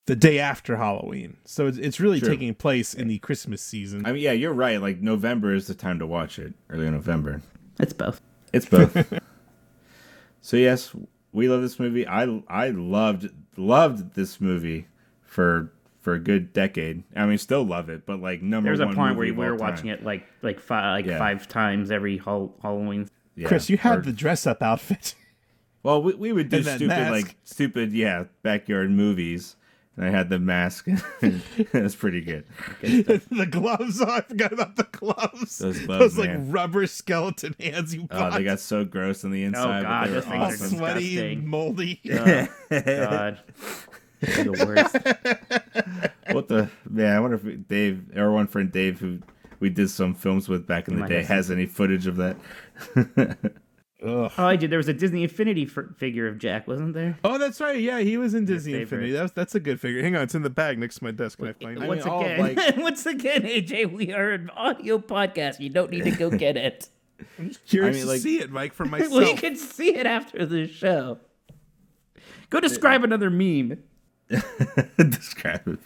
the day after Halloween, so it's it's really True. taking place in the Christmas season. I mean, yeah, you're right. Like November is the time to watch it. Early November. it's both. It's both. so yes, we love this movie. I I loved loved this movie for for a good decade. I mean, still love it, but like number There's a one point where we were all time. watching it like like five like Yeah. five times every hall- Halloween. Yeah. Chris, you had Or- the dress up outfit. well, we, we would do stupid mask. like stupid yeah backyard movies, and I had the mask. That's pretty good. the gloves. Oh, I forgot about the gloves. Those Those, like man. rubber skeleton hands you Oh, they got so gross on the oh, inside, Oh God, they those were things all are sweaty and moldy. Oh, God, the worst. what the man? I wonder if Dave, our one friend Dave, who we did some films with back in the day, have some. has any footage of that. Ugh. Oh, I did. There was a Disney Infinity f- figure of Jack, wasn't there? Oh, that's right. Yeah, he was in Disney favorite. Infinity. That's that's a good figure. Hang on, it's in the bag next to my desk. Can I find it? mean, Once all of, again, like- once again, AJ, we are an audio podcast. You don't need to go get it. I'm just Curious I mean, to like- see it, Mike, for myself. well, you can see it after the show. Go describe another meme. Describe it.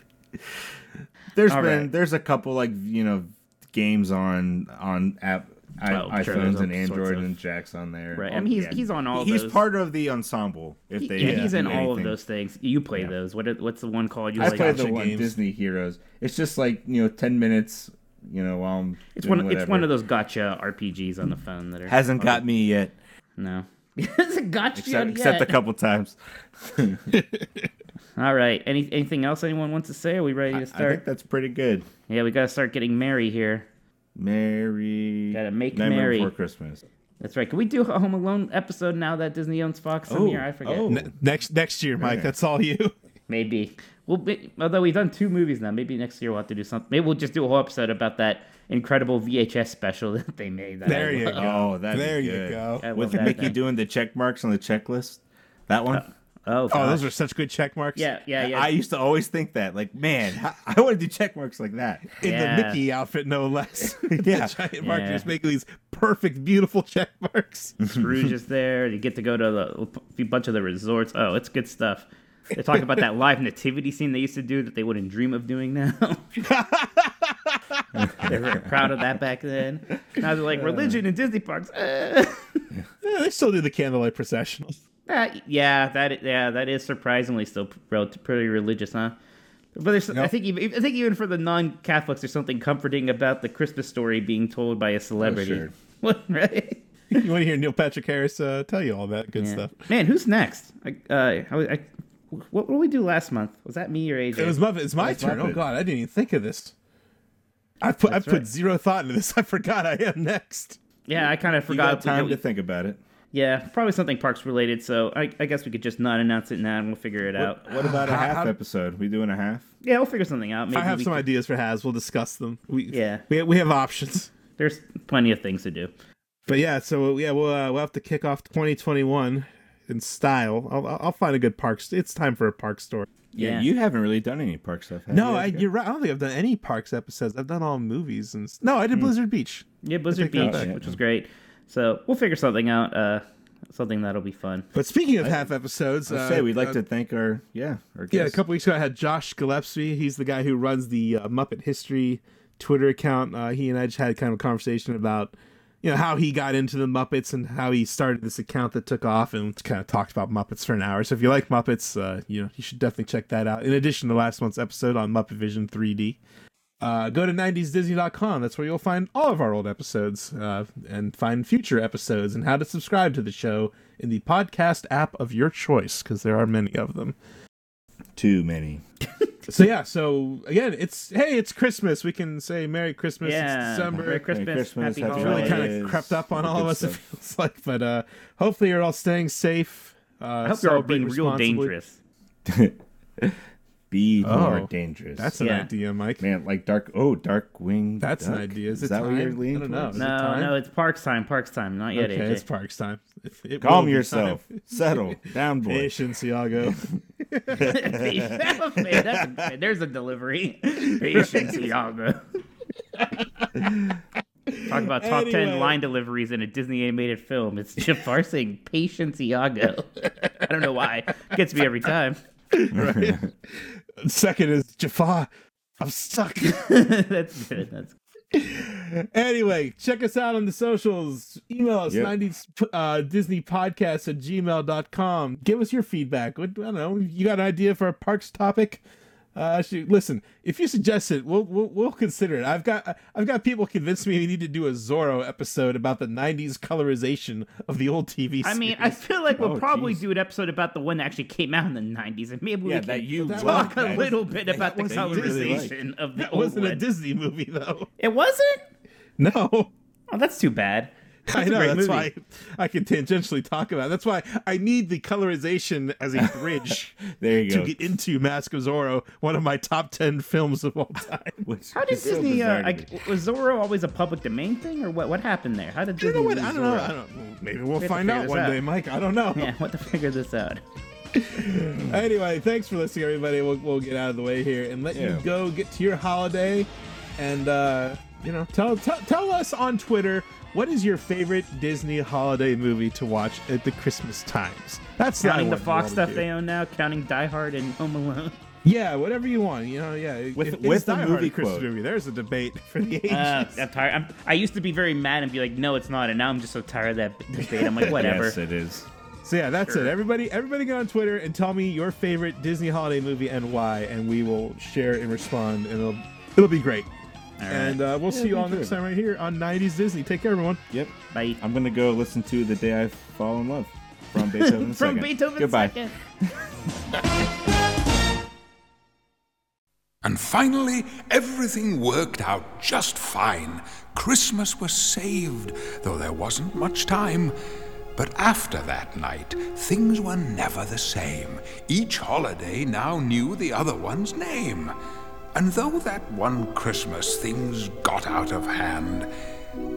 There's All been right. there's a couple like you know games on on app I, sure, iPhones there's and all sorts Android of- and Jack's on there. Right. I All- mean, he's yeah. he's on all He's those. part of the ensemble. If they yeah, he's do in all of those things. You play Yeah. those. What what's the one called? You I like? played the one games. Disney Heroes. It's just like you know ten minutes. You know while I'm It's doing one. It's one of those gotcha RPGs on the phone that are hasn't got me yet, no. It's gotcha except, yet. except a couple times. All right. Any anything else anyone wants to say? Are we ready to start? I think that's pretty good. Yeah, we gotta start getting merry here. Merry. Gotta make Nightmare merry. Before Christmas. That's right. Can we do a Home Alone episode now that Disney owns Fox some Oh, year? I forget. oh. Ne- next next year, Mike. Yeah. That's all you. Maybe. Well, may- although we've done two movies now, maybe next year we'll have to do something. Maybe we'll just do a whole episode about that incredible VHS special that they made. That There I you love. go. Oh, that'd there you good. go. With Mickey thing. doing the check marks on the checklist. That one. Oh, Oh, oh gosh. those are such good check marks. yeah, yeah, yeah. I used to always think that. Like, man, I, want to do check marks like that. In Yeah. the Mickey outfit, no less. Yeah. the giant mark Yeah. just making these perfect, beautiful check marks. Scrooge is there. You get to go to the, a bunch of the resorts. Oh, it's good stuff. They talk about that live nativity scene they used to do that they wouldn't dream of doing now. they were proud of that back then. Now they're like uh. religion in Disney parks. Yeah, they still do the candlelight processionals. Uh, yeah, that yeah, that is surprisingly still pretty religious, huh? But there's, I think, even, I think even for the non-Catholics, there's something comforting about the Christmas story being told by a celebrity. sure. What, right? You want to hear Neil Patrick Harris uh, tell you all that good Yeah. stuff. Man, who's next? I, uh, I, I, what, what did we do last month? Was that me or AJ? It was my, it's my That's turn. Oh God, I didn't even think of this. I put I put right. zero thought into this. I forgot I am next. yeah, I kind of You forgot. got time we- to think about it. Yeah, probably something parks related. So I, I guess we could just not announce it now, and we'll figure it out. What about a half how- episode? We doing a half? Yeah, we'll figure something out. Maybe I have some could- ideas for Has. We'll discuss them. We Yeah. we we have options. There's plenty of things to do. But yeah, so yeah, we'll uh, we'll have to kick off 2021 in style. I'll I'll I'll find a good parks. It's time for a park story. Yeah, Yeah. you haven't really done any park stuff. Have No, you? I, you're right. I don't think I've done any parks episodes. I've done all movies and s- no, I did Blizzard Beach. Yeah, Blizzard Beach, back. which was great. So we'll figure something out. Uh, something that'll be fun. But speaking of half episodes, I uh, say we'd like uh, to thank our yeah our Yeah, a couple weeks ago, I had Josh Gillespie. He's the guy who runs the uh, Muppet History Twitter account. Uh, he and I just had kind of a conversation about, you know, how he got into the Muppets and how he started this account that took off, and kind of talked about Muppets for an hour. So if you like Muppets, uh, you know, you should definitely check that out. In addition to last month's episode on Muppet Vision 3D. Uh, go to 90sdisney.com. That's where you'll find all of our old episodes uh, and find future episodes and how to subscribe to the show in the podcast app of your choice, because there are many of them. Too many. So yeah, so again, it's hey, it's Christmas. We can say Merry Christmas. Yeah, It's December. Merry Christmas, Christmas, Happy Happy It's really kind of crept up on all of us. It feels like, but uh, hopefully you're all staying safe. Uh, I hope you're all being real dangerous. Be more Oh, dangerous. That's an Yeah. idea, Mike. man, like dark. Oh, Darkwing. That's an idea. Is, Is it that what you're leaning I don't towards? Is it No, time? no, it's Parks time. Parks time. Not yet, okay, AJ. it's Parks time. It- it Calm yourself. time. Settle down, boy. Patience, Iago. Man, there's a delivery. Patience, Iago. Talk about top Anyway. ten line deliveries in a Disney animated film. It's Jafar saying "Patience, Iago." I don't know why. It Gets me every time. Second is Jafar. I'm stuck. that's good. That's good. anyway, check us out on the socials. Email us, Yep. 90s uh, Disney podcast at gmail.com. Give us your feedback. I don't know. You got an idea for a parks topic? Uh, shoot, listen, if you suggest it, we'll, we'll we'll consider it. I've got I've got people convinced me we need to do a Zorro episode about the '90s colorization of the old TV. I mean, I feel like we'll Oh, probably geez. do an episode about the one that actually came out in the '90s, and maybe Yeah, we that can you talk love, a guys. little bit about the wasn't colorization of the that old wasn't a. Disney movie though. It wasn't. No. Oh, that's too bad. I know that's movie. why I can tangentially talk about. It. That's why I need the colorization as a bridge There you to go. get into Mask of Zorro, one of my top ten films of all time. Which How did is so Disney? uh, to like, me. was Zorro always a public domain thing, or what? What happened there? How did You Disney? know what? I don't know. I don't. well, Maybe we'll have to find out one out. day, Mike. I don't know. Yeah, what to figure this out? Anyway, thanks for listening, everybody. We'll, we'll get out of the way here and let Yeah. you go get to your holiday, and uh, you know, tell, tell tell us on Twitter what is your favorite Disney holiday movie to watch at the Christmas times. That's Counting the Fox stuff do. they own now, counting Die Hard and Home Alone. Yeah, whatever you want. You know, yeah. With- If- with the Die movie a Christmas quote. movie. There's a debate for the ages. Uh, I'm tired. I'm, I used to be very mad and be like, "No, it's not," and now I'm just so tired of that debate. I'm like, whatever. Yes, it is. So yeah, that's it. Everybody, everybody, go on Twitter and tell me your favorite Disney holiday movie and why, and we will share and respond, and it'll it'll be great. And uh, we'll see you me all next too. time right here on 90s Disney. Take care, everyone. Yep. Bye. I'm gonna go listen to the day I fall in love from Beethoven. From Second. Beethoven Goodbye. And finally, everything worked out just fine. Christmas was saved, though there wasn't much time. But after that night, things were never the same. Each holiday now knew the other one's name. And though that one Christmas things got out of hand,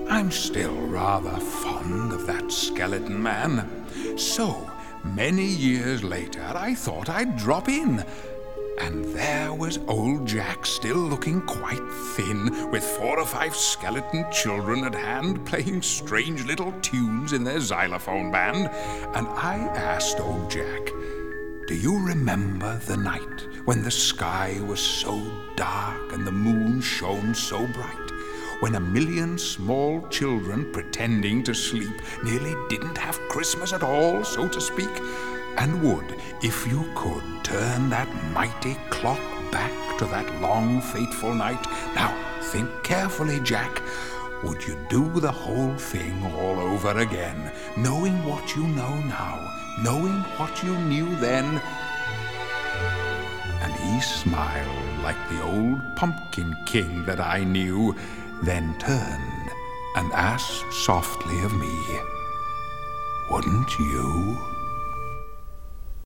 I'm still rather fond of that skeleton man. So, many years later, I thought I'd drop in. And there was old Jack still looking quite thin, with four or five skeleton children at hand playing strange little tunes in their xylophone band. And I asked old Jack, Do you remember the night when the sky was so dark and the moon shone so bright? When a million small children pretending to sleep nearly didn't have Christmas at all, so to speak? And would, if you could, turn that mighty clock back to that long, fateful night? Now, think carefully, Jack. Would you do the whole thing all over again, knowing what you know now, knowing what you knew then? And he smiled like the old pumpkin king that I knew, then turned and asked softly of me, Wouldn't you?